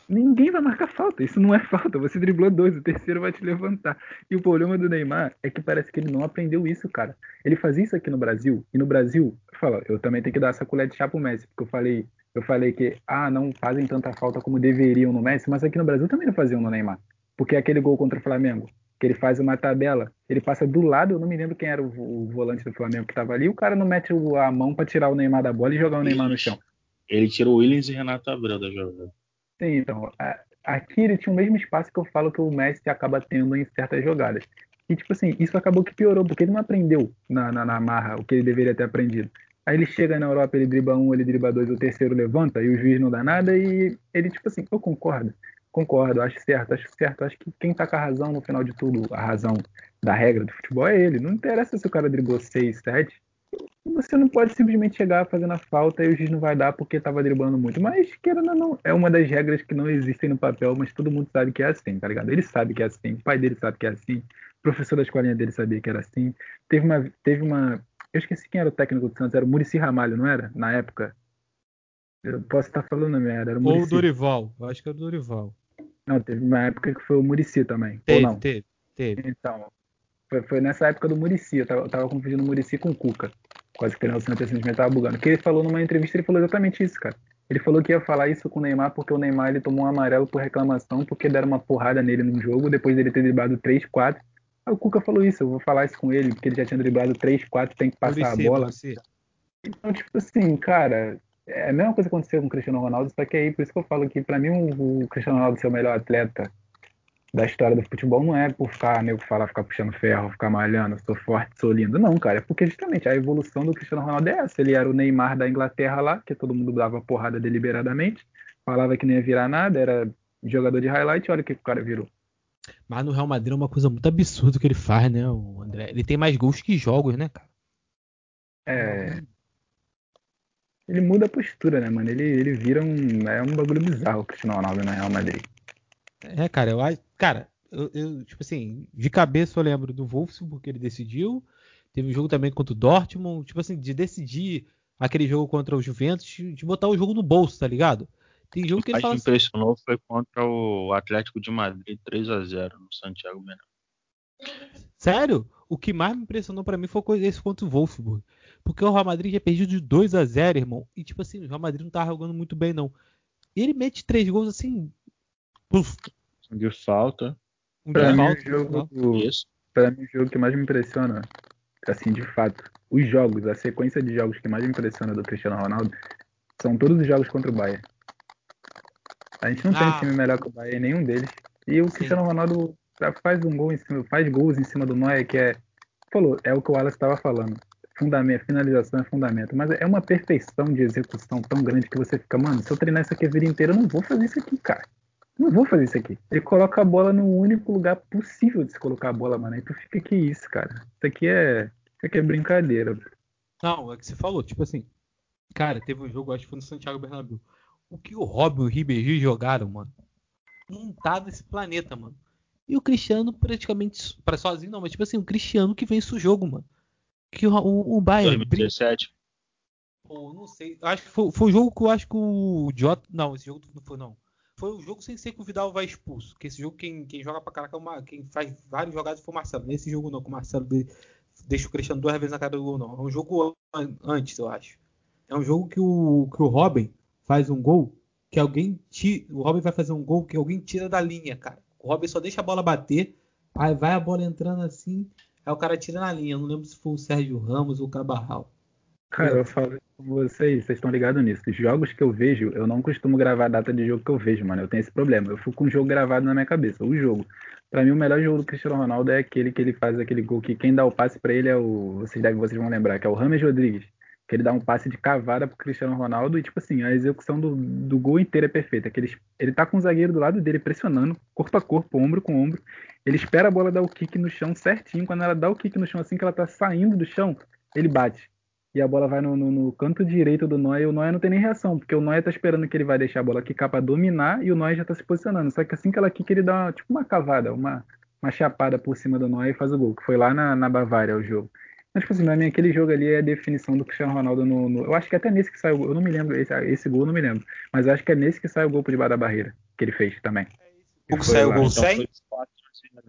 Ninguém vai marcar falta. Isso não é falta. Você driblou dois, o terceiro vai te levantar. E o problema do Neymar é que parece que ele não aprendeu isso, cara. Ele fazia isso aqui no Brasil. E no Brasil, fala, eu também tenho que dar essa colher de chá pro Messi, porque eu falei, eu falei que ah, não fazem tanta falta como deveriam no Messi, mas aqui no Brasil também não faziam no Neymar. Porque aquele gol contra o Flamengo, que ele faz uma tabela, ele passa do lado, eu não me lembro quem era o, o volante do Flamengo que tava ali, o cara não mete a mão pra tirar o Neymar da bola e jogar o Neymar no chão. Ele tirou o Williams e Renato Abreu da jogada. Sim, então, a- aqui ele tinha o mesmo espaço que eu falo que o Messi acaba tendo em certas jogadas. E, tipo assim, isso acabou que piorou, porque ele não aprendeu na, na, na marra o que ele deveria ter aprendido. Aí ele chega na Europa, ele dribla um, ele dribla dois, o terceiro levanta e o juiz não dá nada e ele, tipo assim, eu concordo, concordo, acho certo, acho certo, acho que quem tá com a razão no final de tudo, a razão da regra do futebol é ele. Não interessa se o cara driblou seis, sete, você não pode simplesmente chegar fazendo a falta e o juiz não vai dar porque tava driblando muito. Mas, querendo ou não, é uma das regras que não existem no papel, mas todo mundo sabe que é assim, tá ligado? Ele sabe que é assim, o pai dele sabe que é assim, o professor da escolinha dele sabia que era assim. Teve uma. Teve uma eu esqueci quem era o técnico do Santos, era o Murici Ramalho, não era? Na época. Eu posso estar falando merda, Ou o. Dorival. Eu acho que era o Dorival. Não, teve uma época que foi o Murici também. Teve, Ou não? teve, teve. Então, foi, foi nessa época do Murici. Eu tava, eu tava confundindo o Murici com o Cuca. Quase que o Nelson simplesmente tava bugando. Porque ele falou numa entrevista, ele falou exatamente isso, cara. Ele falou que ia falar isso com o Neymar porque o Neymar ele tomou um amarelo por reclamação, porque deram uma porrada nele num jogo, depois dele ter driblado 3, 4. Aí o Cuca falou isso, eu vou falar isso com ele, porque ele já tinha driblado 3, 4, tem que passar Muricy, a bola. Muricy. Então, tipo assim, cara, é a mesma coisa que aconteceu com o Cristiano Ronaldo, só que aí, por isso que eu falo que pra mim o, o Cristiano Ronaldo ser o melhor atleta da história do futebol não é por ficar, nego falar, ficar puxando ferro, ficar malhando, sou forte, sou lindo. Não, cara, é porque justamente a evolução do Cristiano Ronaldo é essa. Ele era o Neymar da Inglaterra lá, que todo mundo dava porrada deliberadamente, falava que não ia virar nada, era jogador de highlight, olha o que o cara virou. Mas no Real Madrid é uma coisa muito absurda que ele faz, né, o André? Ele tem mais gols que jogos, né, cara? É. Ele muda a postura, né, mano? Ele, ele vira um. É um bagulho bizarro o Cristiano Ronaldo no Real Madrid. É, cara, eu acho. Cara, eu, eu, tipo assim, de cabeça eu lembro do Wolfsburg que ele decidiu. Teve um jogo também contra o Dortmund, tipo assim, de decidir aquele jogo contra o Juventus, de botar o jogo no bolso, tá ligado? Tem jogo O que que ele mais fala me assim, impressionou foi contra o Atlético de Madrid 3 a 0 no Santiago Bernabéu. sério? O que mais me impressionou pra mim foi esse contra o Wolfsburg. Porque o Real Madrid já perdido de 2 a 0 irmão. E tipo assim, o Real Madrid não tava jogando muito bem, não. Ele mete três gols assim. Puf, De falta. um Pra de mim, falta. o jogo. Isso. pra mim, o jogo que mais me impressiona, assim, de fato, os jogos, a sequência de jogos que mais me impressiona do Cristiano Ronaldo são todos os jogos contra o Bayern. A gente não tem Ah. time melhor que o Bayern, nenhum deles. E o Sim. Cristiano Ronaldo faz um gol em cima, faz gols em cima do Neuer, que é, falou, é o que o Wallace estava falando. Fundamento, finalização é fundamento, mas é uma perfeição de execução tão grande que você fica, mano, se eu treinar isso aqui a vida inteira, eu não vou fazer isso aqui, cara. Não vou fazer isso aqui. Ele coloca a bola no único lugar possível de se colocar a bola, mano. Aí tu fica que isso, cara. Isso aqui é, isso aqui é brincadeira. Não, é que você falou, tipo assim, cara, teve um jogo, acho que foi no Santiago Bernabéu. O que o Robin e o Ribéry jogaram, mano. não tá nesse planeta, mano. E o Cristiano praticamente. para sozinho, não, mas tipo assim, o Cristiano que vence o jogo, mano. Que o, o, o Bayern. 2017. Pô, não sei. Acho que foi, foi o jogo que eu acho que o Jota. Não, esse jogo não foi, não. Foi o jogo sem ser que o Vidal vai expulso. Porque esse jogo, quem, quem joga pra caraca, é uma, quem faz vários jogadas foi o Marcelo. Nesse jogo não, que o Marcelo deixa o Cristiano duas vezes na cara do gol, não. É um jogo antes, eu acho. É um jogo que o, que o Robin faz um gol que alguém tira. O Robin vai fazer um gol que alguém tira da linha, cara. O Robin só deixa a bola bater, aí vai a bola entrando assim, aí o cara tira na linha. Não lembro se foi o Sérgio Ramos ou o Cabarral. Cara, eu falo com vocês, vocês estão ligados nisso. Os jogos que eu vejo, eu não costumo gravar a data de jogo que eu vejo, mano. Eu tenho esse problema. Eu fico com o jogo gravado na minha cabeça. O jogo. Pra mim, o melhor jogo do Cristiano Ronaldo é aquele que ele faz aquele gol que quem dá o passe para ele é o. Vocês, devem, vocês vão lembrar, que é o Rames Rodrigues. Que ele dá um passe de cavada pro Cristiano Ronaldo e, tipo assim, a execução do, do gol inteiro é perfeita. Que ele, ele tá com o zagueiro do lado dele pressionando, corpo a corpo, ombro com ombro. Ele espera a bola dar o kick no chão certinho. Quando ela dá o kick no chão, assim que ela tá saindo do chão, ele bate e a bola vai no, no, no canto direito do Noia e o Noia não tem nem reação, porque o Noia tá esperando que ele vai deixar a bola quicar para dominar e o Noia já tá se posicionando. Só que assim que ela quica, ele dá uma, tipo uma cavada, uma, uma chapada por cima do Noia e faz o gol, que foi lá na, na Bavária o jogo. Mas, tipo assim, pra mim, aquele jogo ali é a definição do Cristiano Ronaldo no, no, Eu acho que até nesse que saiu. Eu não me lembro, esse, esse gol eu não me lembro. Mas eu acho que é nesse que sai o gol por debaixo da barreira, que ele fez também. O que saiu o gol Então, 100? foi 4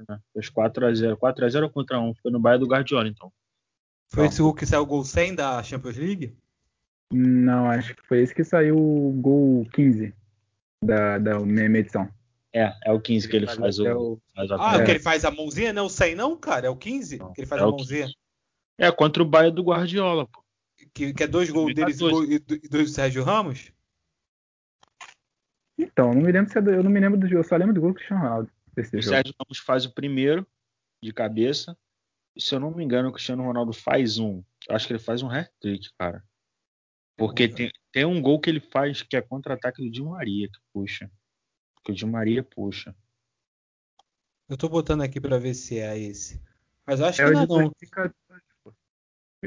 né? Foi 4x0. 4x0 contra 1. Foi no Bayern do Guardiola, então. Foi esse gol que saiu o gol 100 da Champions League? Não, acho que foi esse que saiu o gol 15 da, da mesma edição. É, é o 15 que ele faz É o. o- faz o Ah, ataque. o que ele faz a mãozinha, não? O 100 não, cara? É o 15? Que ele faz É a o mãozinha. É, contra o Bayern do Guardiola, pô. Que, que é dois gols deles e 2014. gol- e dois do Sérgio Ramos? Então, não me lembro se é do, eu não me lembro do jogo, eu só lembro do gol do Cristiano Ronaldo desse O jogo. Sérgio Ramos faz o primeiro de cabeça. E se eu não me engano, o Cristiano Ronaldo faz um. Acho que ele faz um hat-trick, cara. Porque tem, tem um gol que ele faz que é contra-ataque do Di Maria, que puxa. Que o Di Maria puxa. Eu tô botando aqui pra ver se é esse. Mas eu acho É que não é não. 2014, pô.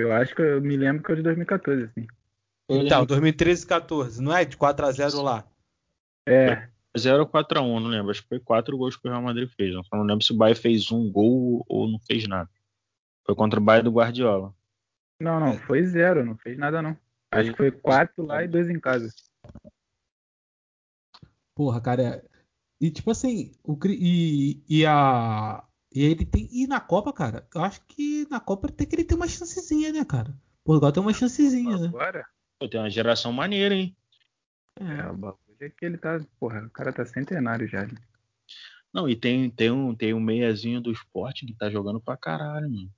Eu acho que eu me lembro que é o de 2014, assim. Então, 2013 e 14, não é? De 4x0 lá. É, 0 ou 4x1, não lembro. Acho que foi 4 gols que o Real Madrid fez. Eu só não lembro se o Bayern fez um gol ou não fez nada. Foi contra o Bayern do Guardiola. não, não, foi zero, não fez nada não. Acho que foi quatro lá e dois em casa. Porra, cara. é- E tipo assim, o, e, e a. E ele tem. E na Copa, cara, eu acho que na Copa até que ele tem uma chancezinha, né, cara? Portugal tem uma chancezinha, né? Agora, Pô, tem uma geração maneira, hein? é, É. o bagulho é que ele tá, porra, o cara tá centenário já. né? Não, e tem, tem, um, tem um meiazinho do esporte que tá jogando pra caralho, mano.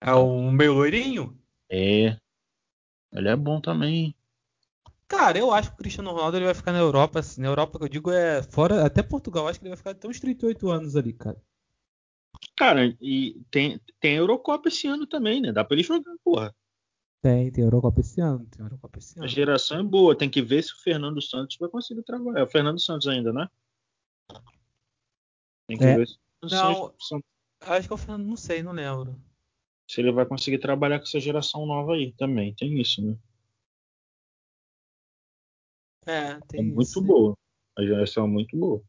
É o meio loirinho? É. Ele é bom também. Cara, eu acho que o Cristiano Ronaldo ele vai ficar na Europa. assim, Na Europa que eu digo é fora, até Portugal. Eu acho que ele vai ficar até uns 38 anos ali, cara. Cara, e tem, tem Eurocopa esse ano também, né? Dá pra ele jogar, porra. Tem, tem Eurocopa esse ano. Tem Eurocopa esse A ano. geração é boa. Tem que ver se o Fernando Santos vai conseguir trabalhar. É o Fernando Santos ainda, né? Tem que É. ver se, o Não. Santos- Acho que é o Fernando, não sei, não lembro. se ele vai conseguir trabalhar com essa geração nova aí também. Tem isso, né? É, É tem muito isso. boa. A geração é muito boa.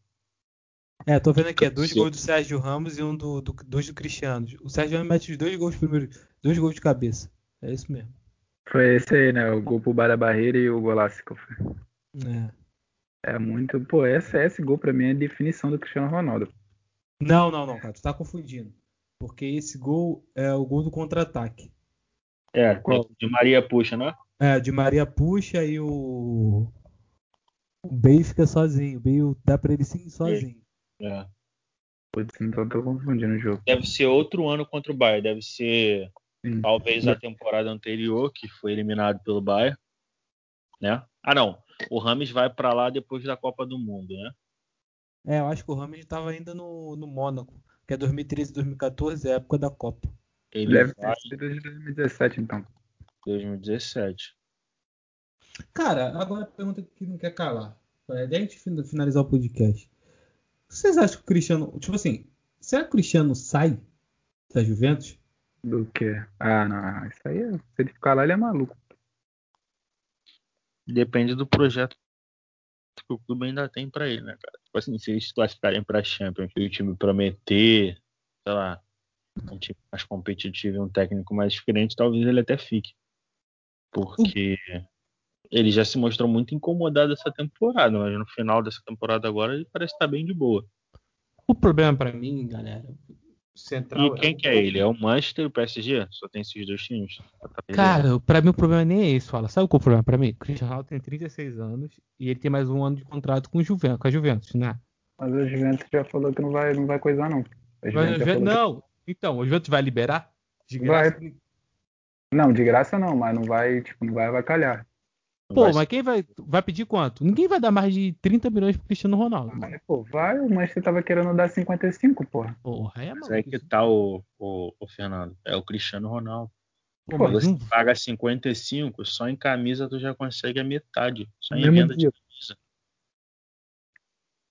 É, tô vendo aqui, é dois Sim. gols do Sérgio Ramos e um do, do- dois do Cristiano. O Sérgio Ramos mete os dois gols primeiro, dois gols de cabeça. É isso mesmo. Foi esse aí, né? O gol por bar da barreira e o golaço que. É. É muito, pô, essa, esse gol pra mim é a definição do Cristiano Ronaldo. Não, não, não, cara, tu tá confundindo. Porque esse gol é o gol do contra-ataque. É, Qual? de Maria puxa, né? É, de Maria puxa e o. O Bale fica sozinho. O Bale dá pra ele sim sozinho. É. Putz, então tô confundindo o jogo. Deve ser outro ano contra o Bayern. Deve ser Sim. talvez a temporada anterior, que foi eliminado pelo Bayern. Né? Ah, não. O Rames vai pra lá depois da Copa do Mundo, né? É, eu acho que o Ramos tava ainda no, no Mônaco. Que é 2013 2014, é a época da Copa. Ele Deve vai ter sido de 2017, então. em 2017. Cara, agora a pergunta que não quer calar. Pra gente fin- finalizar o podcast. Vocês acham que o Cristiano. Tipo assim, será que o Cristiano sai da Juventus? Do que? Ah, não. Isso aí, é- se ele ficar lá, ele é maluco. Depende do projeto que o clube ainda tem para ele, né, cara? Tipo assim, se eles classificarem pra Champions e o time prometer, sei lá, um time mais competitivo e um técnico mais diferente, talvez ele até fique. Porque ele já se mostrou muito incomodado essa temporada, mas no final dessa temporada agora ele parece estar bem de boa. O problema para mim, galera, central. E quem é... que é ele? É o Manchester e o PSG? Só tem esses dois times. Cara, pra mim o problema nem é esse, fala. Sabe qual é o problema pra mim? O Cristiano Ronaldo tem 36 anos e ele tem mais um ano de contrato com, o Juventus, com a Juventus, né? Mas o Juventus já falou que não vai, não vai coisar, não. Mas, não, que... então, o Juventus vai liberar? De graça? Vai. Não, de graça não, mas não vai, tipo, não vai avacalhar. Pô, mas quem vai, vai pedir quanto? Ninguém vai dar mais de 30 milhões pro Cristiano Ronaldo. Mas, pô, vai, o Manchester tava querendo dar 55, porra. Porra, é Mas aí que tá o, o, o, Fernando. É o Cristiano Ronaldo. Pô, mas você não... paga 55, só em camisa tu já consegue a metade. Só em venda dia. de.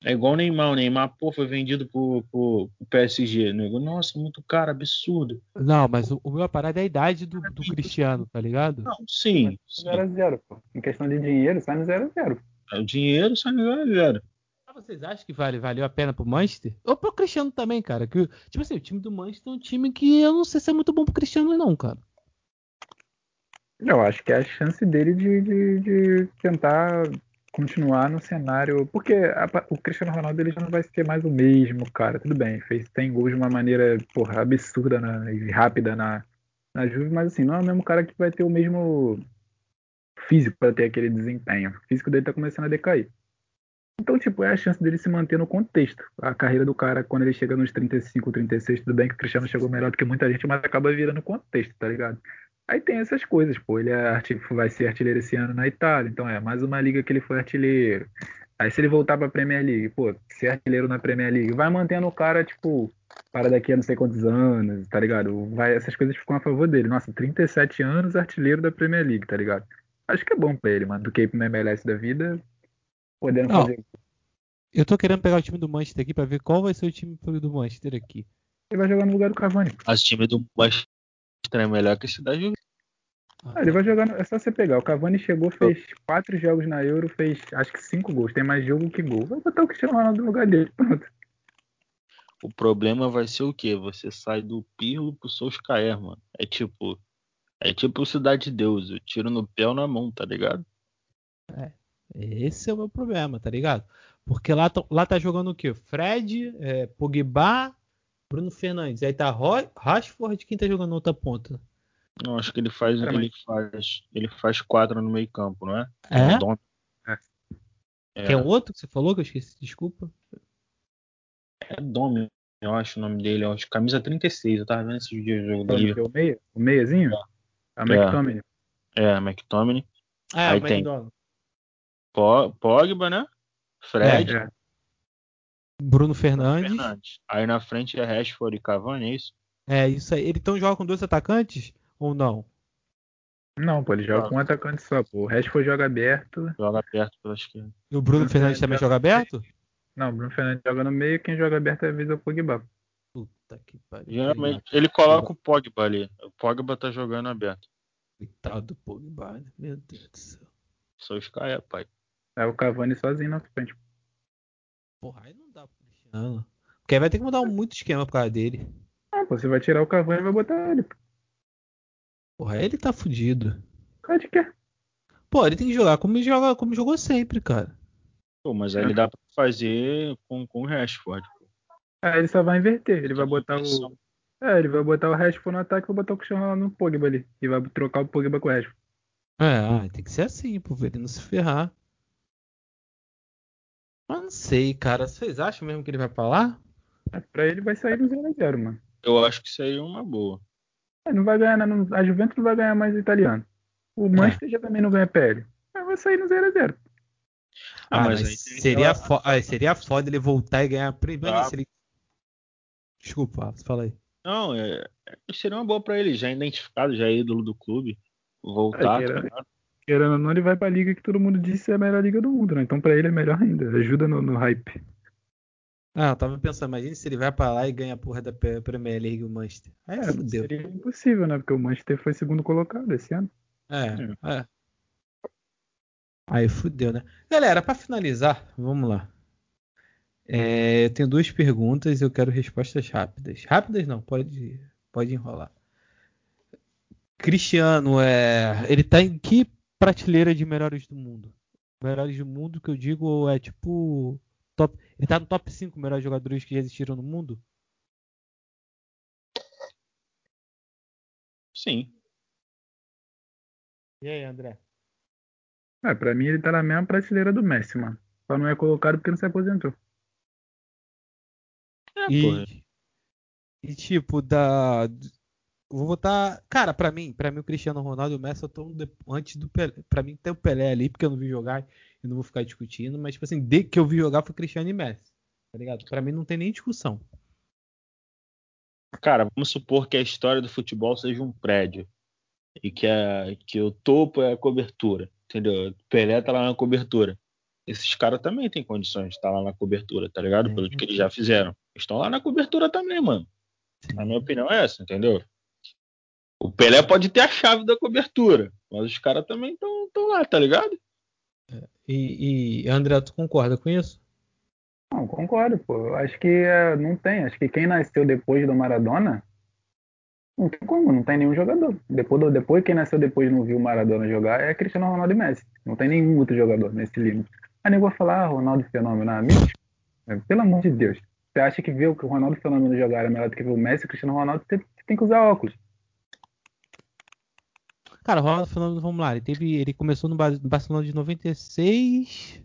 É igual o Neymar. O Neymar, pô, foi vendido pro, pro, pro PSG. Nego, nossa, muito caro, absurdo. Não, mas o, o meu parada é a idade do, do Cristiano, tá ligado? Não, sim. 0 a 0 pô. Em questão de dinheiro, sai no 0 a 0 O dinheiro sai no 0 a 0 ah, vocês acham que vale, valeu a pena pro Manchester? Ou pro Cristiano também, cara? Que, tipo assim, o time do Manchester é um time que eu não sei se é muito bom pro Cristiano, não, cara. Eu acho que é a chance dele de, de, de tentar continuar no cenário. Porque a, o Cristiano Ronaldo ele já não vai ser mais o mesmo, cara. Tudo bem, fez, tem gols de uma maneira porra, absurda na, e rápida na, na Juve, mas assim, não é o mesmo cara que vai ter o mesmo físico para ter aquele desempenho. O físico dele tá começando a decair. Então, tipo, é a chance dele se manter no contexto. A carreira do cara, quando ele chega nos 35, 36, tudo bem que o Cristiano chegou melhor do que muita gente, mas acaba virando contexto, tá ligado? Aí tem essas coisas, pô. Ele é vai ser artilheiro esse ano na Itália, então é mais uma liga que ele foi artilheiro. Aí se ele voltar pra Premier League, pô, ser artilheiro na Premier League, vai mantendo o cara, tipo, para daqui a não sei quantos anos, tá ligado? Vai, essas coisas ficam a favor dele. Nossa, 37 anos, artilheiro da Premier League, tá ligado? Acho que é bom pra ele, mano, do que ir pro MLS da vida, podendo não, fazer. Eu tô querendo pegar o time do Manchester aqui pra ver qual vai ser o time do Manchester aqui. Ele vai jogar no lugar do Cavani. Mas o time do Manchester é melhor que a cidade ah, ele vai jogar. É só você pegar. O Cavani chegou, fez quatro jogos na Euro, fez acho que cinco gols. Tem mais jogo que gol. Vai botar o Cristiano Ronaldo no lugar dele. Pronto. O problema vai ser o quê? Você sai do Pirlo pro Solskjaer, mano. É tipo. É tipo Cidade de Deus. Eu tiro no pé ou na mão, tá ligado? É. Esse é o meu problema, tá ligado? Porque lá, lá tá jogando o quê? Fred, é, Pogba, Bruno Fernandes. Aí tá Rashford, quem tá jogando na outra ponta? Não, acho que ele faz, ele faz, ele faz quatro no meio campo, não é? É? É. é. Tem outro que você falou que eu esqueci, desculpa. É Domi, eu acho o nome dele, eu acho camisa 36, eu tava vendo esses dias o jogo dele. É o meia? O meiazinho? É. A McTominay. É, a McTominay. Ah, Aí tem Pogba, né? Fred. É, é. Bruno Fernandes. Fernandes. Aí na frente é Rashford e Cavani, é isso? É, isso aí. Ele então joga com dois atacantes ou não? Não, pô, ele joga com um atacante só, pô. O Rashford joga aberto. Joga aberto pela esquerda. E o Bruno, Bruno Fernandes, Fernandes também joga aberto? Não, o Bruno Fernandes joga no meio quem joga aberto é a o Pogba. Puta que pariu. Geralmente ele coloca o Pogba ali. O Pogba tá jogando aberto. Coitado do Pogba, meu Deus do céu. Só os caras, pai. É o Cavani sozinho na frente. Porra, aí não dá pro Cristiano. Porque aí vai ter que mudar muito esquema por causa dele. Ah, você vai tirar o Cavani e vai botar ele. Porra, ele tá fudido. Cara de quê? Pô, ele tem que jogar como, joga, como jogou sempre, cara. Pô, mas aí ele dá pra fazer com, com o Rashford. É, ele só vai inverter. Ele vai botar o. É, ele vai botar o Rashford no ataque e vai botar o Cristiano no Pogba ali. E vai trocar o Pogba com o Rashford. É, ah, tem que ser assim, pro ele não se ferrar. Mas não sei, cara. Vocês acham mesmo que ele vai pra lá? É, pra ele vai sair no 0x0, mano. Eu acho que seria uma boa. É, não vai ganhar, não, a Juventus não vai ganhar mais o italiano. O é. Manchester já também não ganha PL. Mas vai sair no 0x0. Ah, ah, mas, mas seria, fo ah, seria foda ele voltar e ganhar a primeira. Ah. Ele... Desculpa, fala aí. Não, é, é, seria uma boa pra ele, já identificado, já é ídolo do clube. Voltar. É, tá querendo ou não, ele vai pra liga que todo mundo disse é a melhor liga do mundo, né? Então pra ele é melhor ainda. Ajuda no, no hype. Ah, eu tava pensando, imagina se ele vai pra lá e ganha a porra da Premier League o Manchester. Aí é, fudeu. Seria impossível, né? Porque o Manchester foi segundo colocado esse ano. É, é. é. Aí fudeu, né? Galera, para finalizar, vamos lá. É, eu tenho duas perguntas e eu quero respostas rápidas. Rápidas não, pode, pode enrolar. Cristiano, é, ele tá em que prateleira de melhores do mundo? Melhores do mundo que eu digo é tipo. Top, ele tá no top 5 melhores jogadores que já existiram no mundo? Sim. E aí, André? É, pra mim ele tá na mesma prateleira do Messi, mano. Só não é colocado porque não se aposentou. É, E, porra. e tipo, da. Vou botar. Cara, pra mim, para mim o Cristiano Ronaldo e o Messi estão antes do Pelé. Pra mim tem o Pelé ali, porque eu não vi jogar e não vou ficar discutindo. Mas, tipo assim, de que eu vi jogar foi Cristiano e Messi. Tá ligado? Pra mim não tem nem discussão. Cara, vamos supor que a história do futebol seja um prédio. E que, a, que o topo é a cobertura. Entendeu? Pelé tá lá na cobertura. Esses caras também têm condições de estar lá na cobertura, tá ligado? É. Pelo que eles já fizeram. Estão lá na cobertura também, mano. A minha opinião é essa, entendeu? O Pelé pode ter a chave da cobertura, mas os caras também estão lá, tá ligado? E, e André, tu concorda com isso? Não, concordo, pô. Acho que é, não tem. Acho que quem nasceu depois do Maradona. Não tem como, não tem nenhum jogador. Depois, do- depois quem nasceu depois e não viu o Maradona jogar é Cristiano Ronaldo e Messi. Não tem nenhum outro jogador nesse livro. Aí nem vou falar ah, Ronaldo Fenômeno, amigos. Pelo amor de Deus. Você acha que ver o que o Ronaldo Fenômeno jogar é melhor do que ver o Messi e o Cristiano Ronaldo, você tem que usar óculos. Cara, o Ronaldo Fenômeno, vamos lá. Ele, teve, ele começou no Ba- no Barcelona de 96.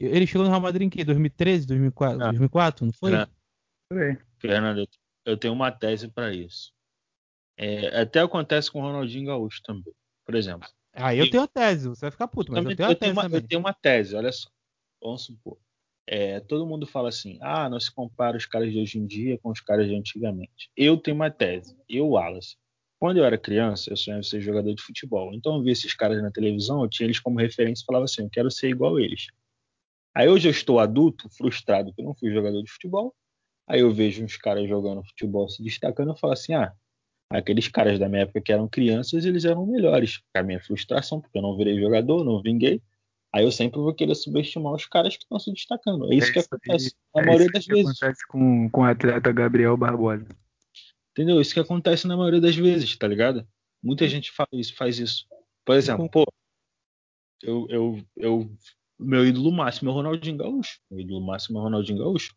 Ele chegou no Real Madrid em que? 2013, 2004? Ah. 2004 não foi? É. Fernando, eu- eu tenho uma tese para isso. É, até acontece com o Ronaldinho Gaúcho também. Por exemplo, Aí eu tenho a tese, você vai ficar puto, mas Também- eu tenho a eu, tenho tese uma, também. eu tenho uma tese, olha só. Vamos supor. É, todo mundo fala assim: ah, não se compara os caras de hoje em dia com os caras de antigamente. Eu tenho uma tese, eu, Wallace. Quando eu era criança, eu sonhava ser jogador de futebol. Então eu via esses caras na televisão, eu tinha eles como referência e falava assim: eu quero ser igual a eles. Aí hoje eu estou adulto, frustrado que eu não fui jogador de futebol. Aí eu vejo uns caras jogando futebol se destacando, eu falo assim: ah, aqueles caras da minha época que eram crianças, eles eram melhores. A minha frustração, porque eu não virei jogador, não vinguei. Aí eu sempre vou querer subestimar os caras que estão se destacando. É isso É que isso aí. acontece na É maioria das que vezes. acontece com, com o atleta Gabriel Barbosa. Entendeu? Isso que acontece na maioria das vezes, tá ligado? Muita gente fala isso, faz isso. Por exemplo, pô, eu, eu, eu, meu ídolo máximo é o Ronaldinho Gaúcho. Meu ídolo máximo é o Ronaldinho Gaúcho.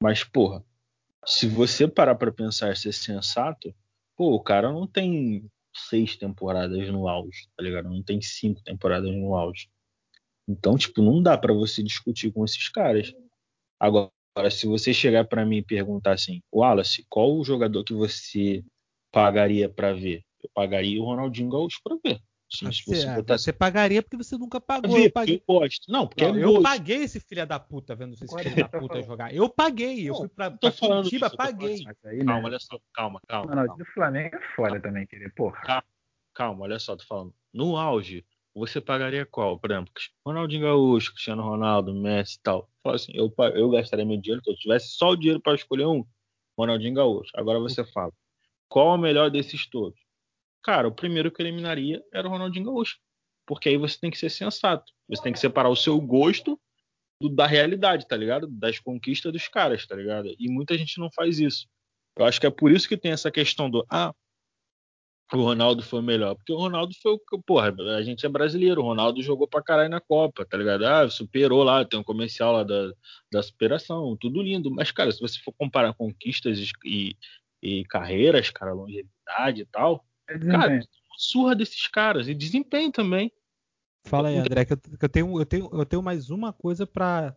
Mas, porra, se você parar pra pensar e ser sensato, pô, o cara não tem seis temporadas no auge, tá ligado? Não tem cinco temporadas no auge. Então, tipo, não dá pra você discutir com esses caras. Agora, se você chegar pra mim e perguntar assim, Wallace, qual o jogador que você pagaria pra ver? Eu pagaria o Ronaldinho Gaúcho pra ver. Sim, Você, ah, botasse você pagaria porque você nunca pagou. ver, Eu paguei. porque eu gosto. Não, porque Não, é eu gosto. paguei esse filho da puta vendo esse Agora filho da puta jogar. Eu paguei, eu Não, fui pra, tô pra falando Curitiba, disso, paguei. aí, Calma, né? olha só, calma, calma. Ronaldo calma. do Flamengo é foda também, querer. Porra. calma, olha só, tô falando. No auge, você pagaria qual? Por exemplo, Ronaldinho Gaúcho, Cristiano Ronaldo, Messi e tal. Fala assim, eu, eu gastaria meu dinheiro, se eu tivesse só o dinheiro para escolher um, Ronaldinho Gaúcho. Agora você fala, qual é o melhor desses todos? Cara, o primeiro que eu eliminaria era o Ronaldinho Gaúcho. Porque aí você tem que ser sensato. Você tem que separar o seu gosto do- da realidade, tá ligado? Das conquistas dos caras, tá ligado? E muita gente não faz isso. Eu acho que é por isso que tem essa questão do ah, o Ronaldo foi o melhor. Porque o Ronaldo foi o que, porra, a gente é brasileiro, o Ronaldo jogou pra caralho na Copa, tá ligado? Ah, superou lá, tem um comercial lá da, da superação, tudo lindo. Mas, cara, se você for comparar conquistas e, e carreiras, cara, longevidade e tal, É cara, surra desses caras e desempenho também. Fala aí, André, que eu, que eu tenho, eu, tenho, eu tenho mais uma coisa pra,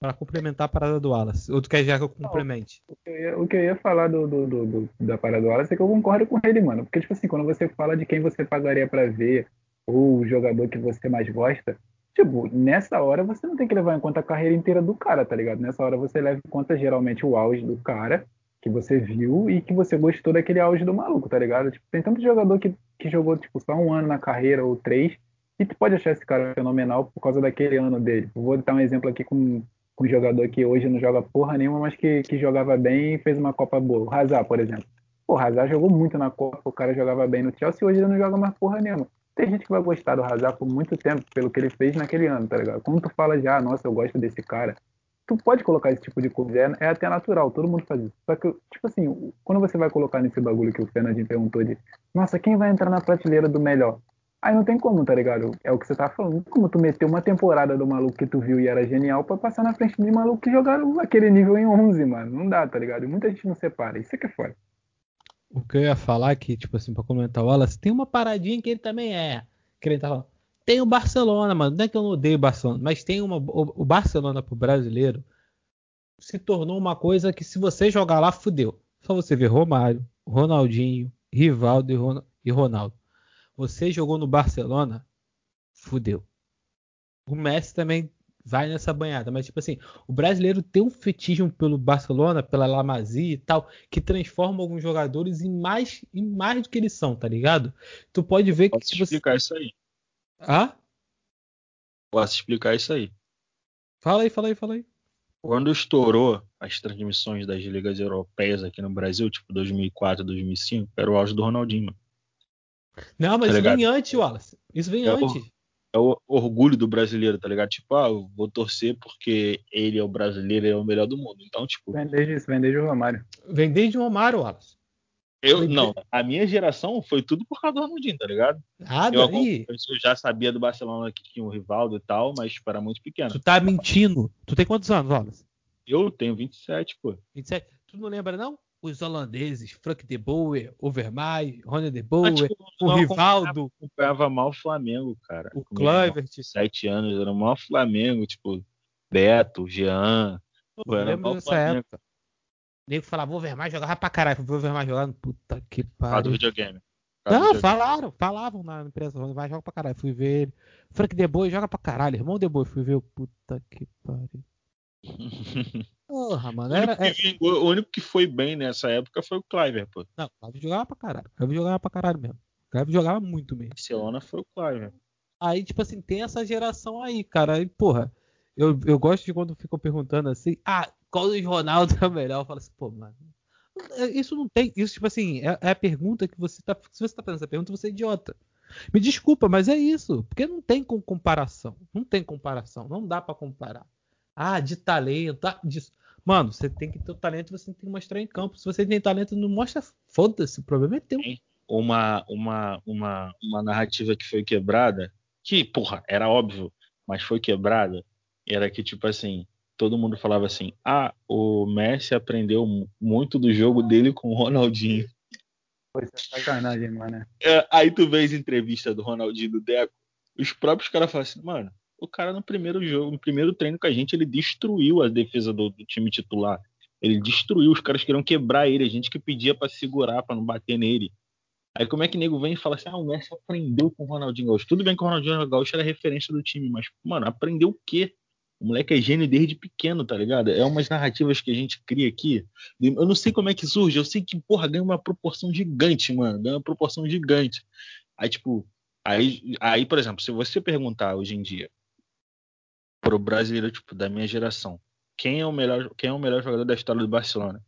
pra complementar a parada do Wallace. Ou tu quer já que eu complemente? O que eu ia, o que eu ia falar do, do, do- da parada do Wallace é que eu concordo com ele, mano. Porque, tipo assim, quando você fala de quem você pagaria pra ver, ou o jogador que você mais gosta, tipo, nessa hora você não tem que levar em conta a carreira inteira do cara, tá ligado? Nessa hora você leva em conta geralmente o auge do cara que você viu e que você gostou daquele auge do maluco, tá ligado? Tipo, tem tanto jogador que, que jogou, tipo, só um ano na carreira ou três, e tu pode achar esse cara fenomenal por causa daquele ano dele. Vou dar um exemplo aqui com com um jogador que hoje não joga porra nenhuma, mas que, que jogava bem e fez uma Copa boa. O Hazard, por exemplo. O Hazard jogou muito na Copa, o cara jogava bem no Chelsea hoje ele não joga mais porra nenhuma. tem gente que vai gostar do Hazard por muito tempo, pelo que ele fez naquele ano, tá ligado? Quando tu fala já, nossa, eu gosto desse cara, tu pode colocar esse tipo de coisa, é, é, até natural, todo mundo faz isso. Só que, tipo assim, quando você vai colocar nesse bagulho que o Fernandinho perguntou de, nossa, quem vai entrar na prateleira do melhor? Aí não tem como, tá ligado? É o que você tá falando. Como tu meter uma temporada do maluco que tu viu e era genial pra passar na frente de maluco que jogaram aquele nível em 11, mano. Não dá, tá ligado? Muita gente não separa. Isso é que é foda. O que eu ia falar aqui, tipo assim, pra comentar o Wallace, tem uma paradinha que ele também é. Que ele tá falando. Tem o Barcelona, mano. Não é que eu não odeio o Barcelona, mas tem uma. O Barcelona pro brasileiro se tornou uma coisa que se você jogar lá, fudeu. Só você ver Romário, Ronaldinho, Rivaldo e Ronaldo. Você jogou no Barcelona, fudeu. O Messi também vai nessa banhada, mas tipo assim, o brasileiro tem um fetismo pelo Barcelona, pela Lamazia e tal, que transforma alguns jogadores em mais, em mais do que eles são, tá ligado? Tu pode ver Posso que tipo, explicar isso aí. Ah? Posso explicar isso aí. Fala aí, fala aí, fala aí. Quando estourou as transmissões das ligas europeias aqui no Brasil, tipo 2004, 2005, era o auge do Ronaldinho. Mano. Não, mas Tá isso ligado? vem antes, Wallace. Isso vem É o- antes. É o orgulho do brasileiro, tá ligado? Tipo, ah, eu vou torcer porque ele é o brasileiro, ele é o melhor do mundo. Então, tipo, Vem desde isso, vem desde o Romário. Vem desde o Romário, Wallace. eu não, a minha geração foi tudo por causa do Ronaldinho, tá ligado? Nada. Eu, eu já sabia do Barcelona que tinha o Rivaldo e tal, mas tipo, era muito pequeno. tu tá mentindo. Tu tem quantos anos, Wallace? Eu tenho 27, pô. 27. Tu não lembra, não? Os holandeses, Frank de Boer, Overmars, Ronald de Mas, Boer, tipo, o Rivaldo, acompanhava mal o Flamengo, cara. o Kluivert. Sete anos, era o maior Flamengo, tipo, Beto, Jean. Pô, era mal dessa Flamengo. época. O nego falava, o Overmars jogava pra caralho. O Overmars jogando. Puta que Por causa do pariu. videogame. Do Não, videogame. falaram, falavam na empresa. O Overmars joga pra caralho. Fui ver ele. Frank de Boer joga pra caralho. Irmão de Boer. Fui ver o puta que pariu. (laughs) Porra, O mano. Era, único, é... o único que foi bem nessa época foi o Cliver, pô. Não, o Clive jogava pra caralho. O Clive jogava pra caralho mesmo. O Clive jogava muito mesmo. Barcelona foi o Cliver. Aí, tipo assim, tem essa geração aí, cara. Aí, porra, eu, eu gosto de quando ficam perguntando assim, ah, qual dos Ronaldo é o melhor? Eu falo assim, pô, mano. é- Isso não tem. Isso, tipo assim, é, é a pergunta que você tá. Se você tá fazendo essa pergunta, você é idiota. Me desculpa, mas é isso. Porque não tem com comparação. Não tem comparação. Não dá pra comparar. Ah, de talento. Ah, disso. Mano, você tem que ter o talento, você tem que mostrar em campo. Se você tem talento, não mostra. Foda-se, o problema é teu. Uma, uma, uma, uma narrativa que foi quebrada, que, porra, era óbvio, mas foi quebrada, era que, tipo assim, todo mundo falava assim, ah, o Messi aprendeu mu- muito do jogo dele com o Ronaldinho. Pô, isso é sacanagem, mano. É, aí tu vês entrevista do Ronaldinho e do Deco, os próprios caras falam assim, mano, o cara no primeiro jogo, no primeiro treino com a gente, ele destruiu a defesa do, do time titular. Ele destruiu, os caras queriam quebrar ele, a gente que pedia pra segurar, pra não bater nele. Aí como é que nego vem e fala assim, ah, o Messi aprendeu com o Ronaldinho Gaúcho. Tudo bem que o Ronaldinho Gaúcho era referência do time, mas, mano, aprendeu o quê? O moleque é gênio desde pequeno, tá ligado? É umas narrativas que a gente cria aqui. Eu não sei como é que surge, eu sei que, porra, ganha uma proporção gigante, mano. Ganha uma proporção gigante. Aí, tipo, aí, aí, por exemplo, se você perguntar hoje em dia pro brasileiro, tipo, da minha geração, quem é o melhor, quem é o melhor jogador da história do Barcelona?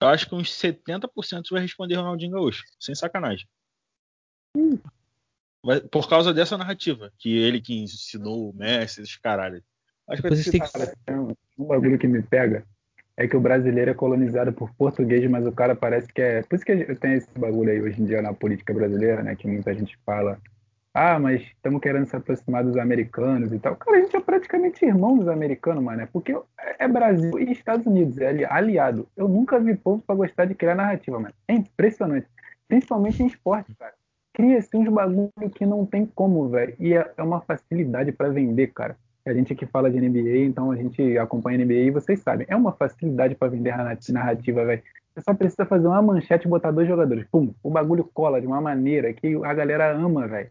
Eu acho que uns 70% vai responder Ronaldinho Gaúcho, sem sacanagem. Vai- por causa dessa narrativa, que ele que ensinou o Messi, esses caralho. Acho que tem que. Cara, tem um, um bagulho que me pega é que o brasileiro é colonizado por português, mas o cara parece que é. Por isso que eu tenho esse bagulho aí hoje em dia na política brasileira, né? Que muita gente fala. Ah, mas estamos querendo se aproximar dos americanos e tal. Cara, a gente é praticamente irmão dos americanos, mano. Porque é Brasil e Estados Unidos, é ali- aliado. Eu nunca vi povo pra gostar de criar narrativa, mano. É impressionante. Principalmente em esporte, cara. Cria-se uns bagulho que não tem como, velho. E é, é uma facilidade pra vender, cara. A gente aqui fala de NBA, então a gente acompanha NBA e vocês sabem. É uma facilidade pra vender narrati- narrativa, velho. Você só precisa fazer uma manchete e botar dois jogadores. Pum, o bagulho cola de uma maneira que a galera ama, velho.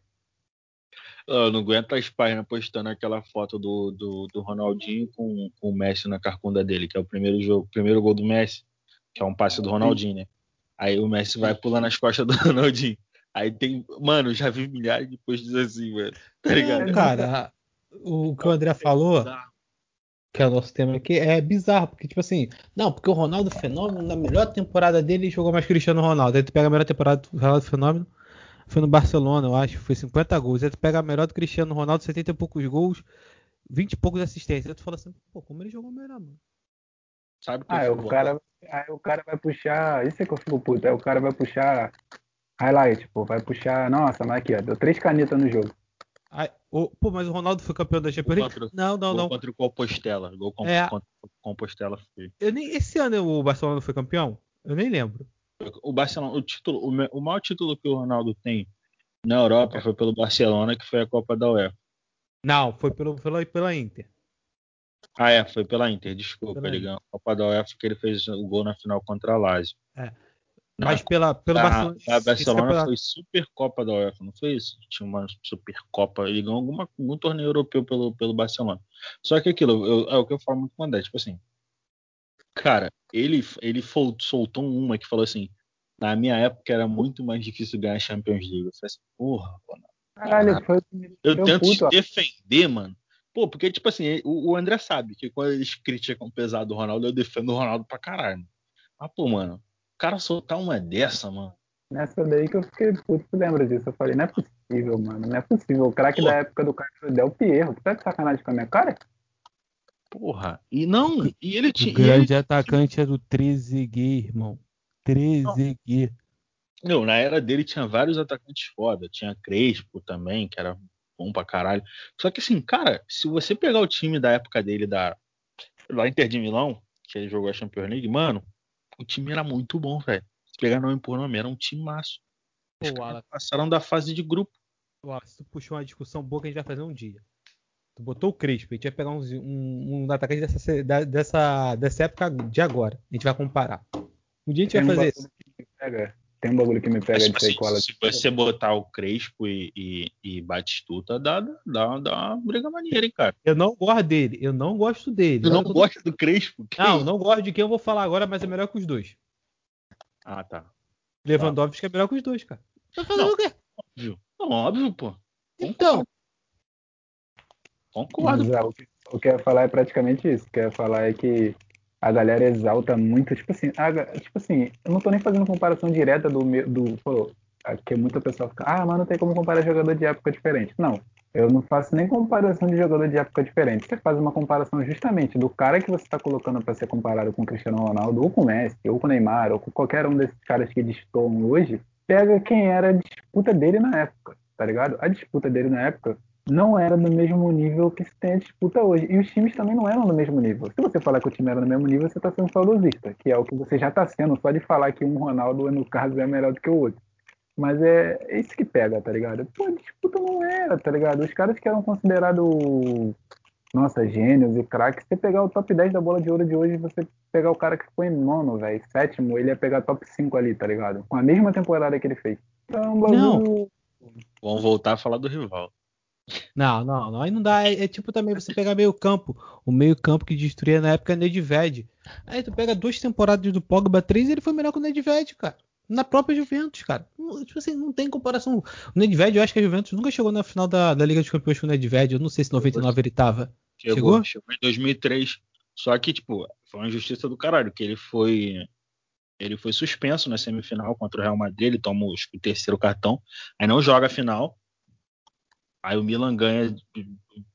Eu não aguento as páginas postando aquela foto do, do, do Ronaldinho com, com o Messi na carcunda dele, que é o primeiro jogo, primeiro gol do Messi, que é um passe do Ronaldinho, né? Aí o Messi vai pulando nas costas do (laughs) Ronaldinho. Aí tem. Mano, já vi milhares de posts assim, velho. Tá ligado? Não, cara, o que o André falou, que é o nosso tema aqui, é bizarro, porque, tipo assim, não, porque o Ronaldo Fenômeno, na melhor temporada dele, jogou mais Cristiano Ronaldo. Aí tu pega a melhor temporada do Ronaldo Fenômeno, foi no Barcelona, eu acho, foi 50 gols. Aí tu pega melhor do Cristiano Ronaldo, 70 e poucos gols, 20 e poucos assistências. Aí tu fala assim, pô, como ele jogou melhor, mano? Sabe que ah, o cara, aí o cara vai puxar. Isso é que eu fico puto. Aí o cara vai puxar highlight, pô. Vai puxar. Nossa, mas aqui, ó. Deu três canetas no jogo. Aí, o, pô, mas o Ronaldo foi campeão da Champions League? Não, não, não. Contra o Compostela. Gol com, é. contra o Compostela. Foi. Eu nem, esse ano o Barcelona foi campeão? Eu nem lembro. O Barcelona, o título, o, o maior título que o Ronaldo tem na Europa foi pelo Barcelona, que foi a Copa da UEFA. Não, foi pelo, pela, pela Inter. Ah, é, foi pela Inter, desculpa. Ele ganhou a Copa da UEFA que ele fez o gol na final contra a Lazio. É. Mas pela, pelo a, Barcelona. A Barcelona foi Super Copa da UEFA, não foi isso? Tinha uma Super Copa. Ele ganhou alguma, algum torneio europeu pelo, pelo Barcelona. Só que aquilo, eu, é o que eu falo muito com o André, tipo assim. Cara, ele, ele soltou uma que falou assim: na minha época era muito mais difícil ganhar Champions League. Eu falei assim, porra, mano. Caralho, foi. Eu tento puto, te defender, mano. Pô, porque, tipo assim, o, o, André sabe que quando eles criticam o pesado do Ronaldo, eu defendo o Ronaldo pra caralho. Mas, pô, mano, o cara soltar uma dessa, mano. Nessa daí que eu fiquei puto, tu lembra disso? Eu falei, não é possível, mano, não é possível. O craque da época do cara foi Del Pierro. Tu tá de sacanagem com a minha cara? Porra, e não, e ele tinha. O grande ele... atacante era o Trezeguet, irmão. Trezeguet. Não, na era dele tinha vários atacantes foda. Tinha Crespo também, que era bom pra caralho. Só que assim, cara, se você pegar o time da época dele, da, da Inter de Milão, que ele jogou a Champions League, mano, o time era muito bom, velho. Se pegar nome por nome, era um time maço. Os Pô, passaram da fase de grupo. Wallace, tu puxou uma discussão boa que a gente vai fazer um dia. Tu botou o Crespo, a gente vai pegar um, um, um atacante dessa, dessa, dessa época de agora. A gente vai comparar. Um dia a gente vai fazer isso. Tem um bagulho que me pega de assim, cola. Se você botar o Crespo e, e, e Batistuta, dá, dá, dá uma briga maneira, hein, cara. Eu não gosto dele. Eu não gosto dele. Tu não gosta do Crespo? Não, não gosto de quem eu vou falar agora, mas é melhor que os dois. Ah, tá. Lewandowski tá. é melhor que os dois, cara. Tá fazendo não, o quê? Óbvio. Não, óbvio, pô. Então. Concordo. Mas, o, que, eu ia falar é praticamente isso. O que eu ia falar é que a galera exalta muito, tipo assim, a, tipo assim, eu não tô nem fazendo comparação direta do do pô, que muita pessoa fica, ah, mas não tem como comparar jogador de época diferente. Não, eu não faço nem comparação de jogador de época diferente. Você faz uma comparação justamente do cara que você está colocando para ser comparado com o Cristiano Ronaldo, ou com o Messi, ou com o Neymar, ou com qualquer um desses caras que destoam hoje, pega quem era a disputa dele na época, tá ligado? A disputa dele na época não era do mesmo nível que se tem a disputa hoje. E os times também não eram do mesmo nível. Se você falar que o time era do mesmo nível, você está sendo saudosista, que é o que você já está sendo, só de falar que um Ronaldo, no caso, é melhor do que o outro. Mas é, é isso que pega, tá ligado? Pô, a disputa não era, tá ligado? Os caras que eram considerados, nossa, gênios e craques, você pegar o top 10 da bola de ouro de hoje, você pegar o cara que ficou em nono, velho, sétimo, ele ia pegar top 5 ali, tá ligado? Com a mesma temporada que ele fez. Então, bagulho... Não. Vamos voltar a falar do rival. Não, não, não, aí não dá. É, é, tipo também você pegar meio campo. O meio campo que destruía na época é Nedved. Aí tu pega duas temporadas do Pogba, três e ele foi melhor que o Nedved, cara. Na própria Juventus, cara. Tipo assim, não tem comparação. O Nedved, eu acho que a Juventus nunca chegou na final da, da Liga dos Campeões com o Nedved. Eu não sei se em 99 ele tava. Chegou, chegou? Chegou em 2003. Só que, tipo, foi uma injustiça do caralho, que ele foi ele foi suspenso na semifinal contra o Real Madrid, ele toma o terceiro cartão, aí não joga a final, Aí o Milan ganha,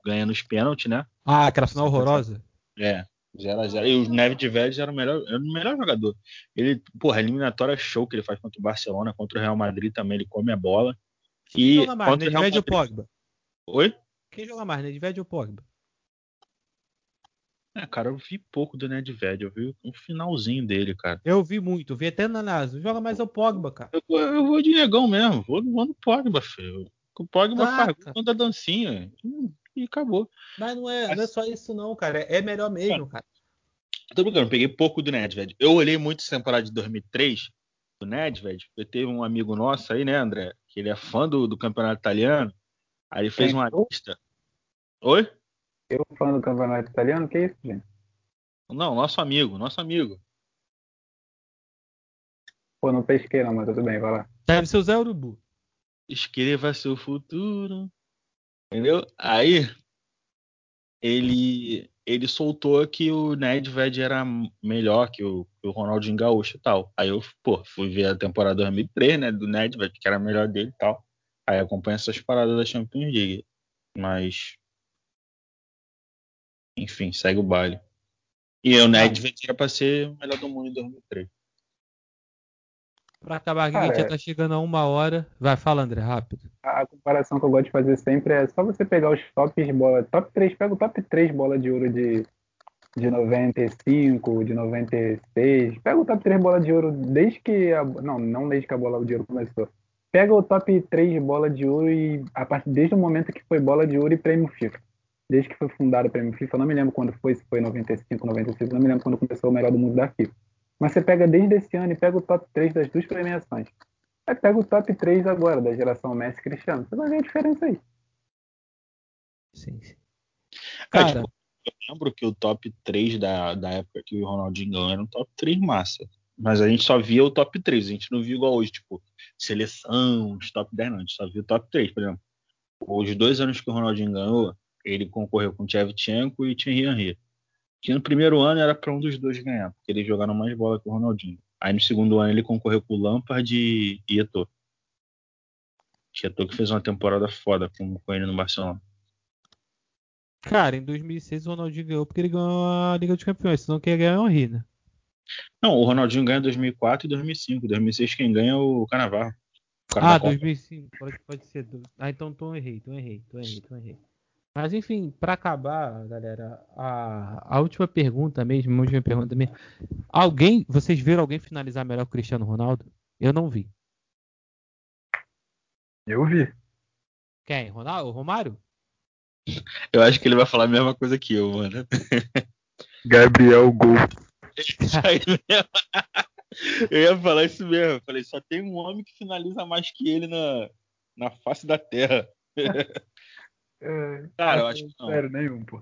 ganha nos pênaltis, né? Ah, aquela final horrorosa. É, 0x0. E o Neves era o melhor, era o melhor jogador. Ele, porra, eliminatória é show que ele faz contra o Barcelona, contra o Real Madrid também, ele come a bola. Quem e joga mais, Nedved ou Pogba? Oi? Quem joga mais, Nedved ou Pogba? É, cara, eu vi pouco do Nedved, eu vi um finalzinho dele, cara. Eu vi muito, eu vi até na NASA. Joga mais o Pogba, cara. Eu, eu vou de negão mesmo, vou, vou no Pogba, filho. O Pogba ah, faz gol da dancinha e acabou. Mas não é, não é só isso não, cara. É melhor mesmo, cara. Tô brincando, peguei pouco do Nedved. Eu olhei muito essa temporada de 2003 do Nedved. Eu teve um amigo nosso aí, né, André? Que ele é fã do, do campeonato italiano. Aí ele fez uma lista. Oi? Eu fã do campeonato italiano? Que isso, gente? Não, nosso amigo, nosso amigo. Pô, não pesquei não, mas tudo bem, vai lá. Deve ser o Zé Urubu escreva seu futuro. Entendeu? Aí ele ele soltou que o Nedved era melhor que o, que o Ronaldinho Gaúcho e tal. Aí eu, pô, fui ver a temporada 2003, né, do Nedved, que era melhor dele e tal. Aí acompanha essas paradas da Champions League. Mas. Enfim, segue o baile. E o Nedved era pra ser o melhor do mundo em 2003. Pra acabar aqui, a gente já tá chegando a uma hora. Vai, fala, André, rápido. A comparação que eu gosto de fazer sempre é só você pegar os tops bola. Top 3, pega o top 3 bola de ouro de, de 95, de 96. Pega o top 3 bola de ouro desde que. A, não, não desde que a bola de ouro começou. Pega o top 3 bola de ouro e a partir desde o momento que foi bola de ouro e prêmio FIFA. Desde que foi fundado o prêmio FIFA, não me lembro quando foi, se foi 95, 96, não me lembro quando começou o melhor do mundo da FIFA. Mas você pega desde esse ano e pega o top 3 das duas premiações. Aí pega o top 3 agora, da geração Messi Cristiano. Você vai ver a diferença aí. Sim, sim. Cara, tipo, eu lembro que o top 3 da, da época que o Ronaldinho ganhou era um top 3 massa. Mas a gente só via o top 3, a gente não viu igual hoje, tipo, seleção, os top 10, não. A gente só viu o top 3, por exemplo. Os dois anos que o Ronaldinho ganhou, ele concorreu com o Tchevchenko e Thierry Henry que no primeiro ano era para um dos dois ganhar, porque eles jogaram mais bola que o Ronaldinho. Aí no segundo ano ele concorreu com o Lampard e Eto'o. Eto'o que fez uma temporada foda com, com ele no Barcelona. Cara, em 2006 o Ronaldinho ganhou porque ele ganhou a Liga dos Campeões, senão quem ganhar é o Henry, né? Não, o Ronaldinho ganha em 2004 e 2005. 2006 quem ganha é o Canavarro. ah, 2005, pode, pode ser. Ah, então, então errei, então errei, então errei, então errei. Mas enfim, para acabar, galera, a, a, última pergunta mesmo, a última pergunta mesmo. Alguém, vocês viram alguém finalizar melhor que o Cristiano Ronaldo? Eu não vi. Eu vi. Quem? Ronaldo? Romário? Eu acho que ele vai falar a mesma coisa que eu, mano. (laughs) Gabriel Gol. (laughs) eu ia falar isso mesmo. Eu falei, só tem um homem que finaliza mais que ele na, na face da terra. (laughs) É, Cara, eu acho que não. Sério, nenhum, pô.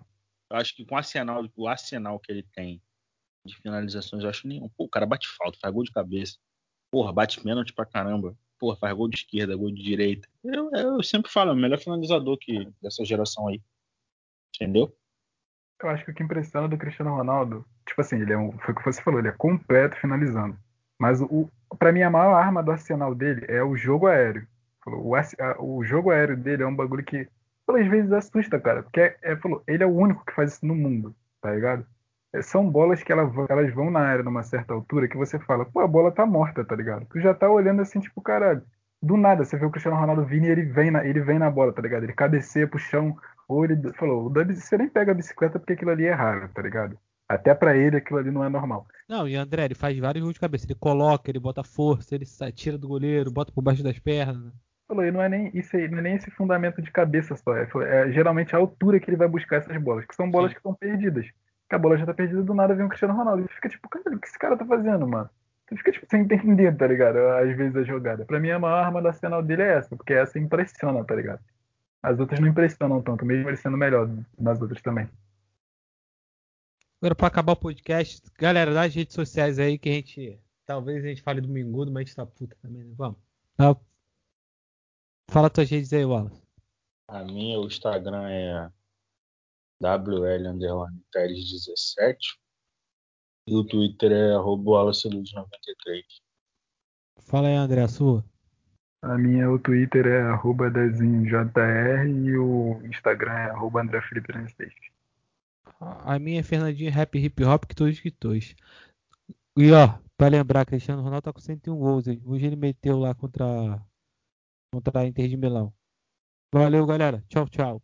Eu acho que com o arsenal, o arsenal que ele tem de finalizações, eu acho nenhum. Pô, o cara bate falta, faz gol de cabeça. Porra, bate pênalti pra caramba. Porra, faz gol de esquerda, gol de direita. Eu, eu sempre falo, é o melhor finalizador que, dessa geração aí. Entendeu? Eu acho que o que impressiona do Cristiano Ronaldo, tipo assim, ele é um, foi o que você falou, ele é completo finalizando. Mas o, para mim a maior arma do arsenal dele é o jogo aéreo. O, o jogo aéreo dele é um bagulho que às vezes assusta, cara. Porque é, é, ele é o único que faz isso no mundo, tá ligado? É, são bolas que ela, elas vão na área numa certa altura que você fala, pô, a bola tá morta, tá ligado? Tu já tá olhando assim, tipo, caralho. Do nada, você vê o Cristiano Ronaldo vindo e ele vem na, ele vem na bola, tá ligado? Ele cabeceia pro chão, ou ele falou, você nem pega a bicicleta porque aquilo ali é raro, tá ligado? Até para ele aquilo ali não é normal. Não, e André, ele faz vários gols de cabeça. Ele coloca, ele bota força, ele tira do goleiro, bota por baixo das pernas. Falou, e não é nem isso aí, não é nem esse fundamento de cabeça só. É, é, geralmente a altura que ele vai buscar essas bolas, que são bolas Sim. que estão perdidas. Que a bola já tá perdida do nada, vem o Cristiano Ronaldo. E fica tipo, cara, o que esse cara tá fazendo, mano? Tu fica tipo, sem entender, tá ligado? Às vezes a jogada. Pra mim, a maior arma da arsenal dele é essa, porque essa impressiona, tá ligado? As outras não impressionam tanto, mesmo ele sendo melhor nas outras também. Agora, pra acabar o podcast, galera, das redes sociais aí que a gente. Talvez a gente fale domingo, mas a gente tá puta também, né? Vamos. Tá Fala tuas redes aí, Wallace. A minha, o Instagram é WL17 e o Twitter é WallaceLuz93. Fala aí, André, a sua. A minha, o Twitter é arroba e o Instagram é arroba André Felipe A minha é Fernandinho Rap Hip Hop que todos que todos. E ó, pra lembrar, Cristiano Ronaldo tá com 101 gols. Hoje ele meteu lá contra contra a Inter de Milão. Valeu, galera. Tchau, tchau.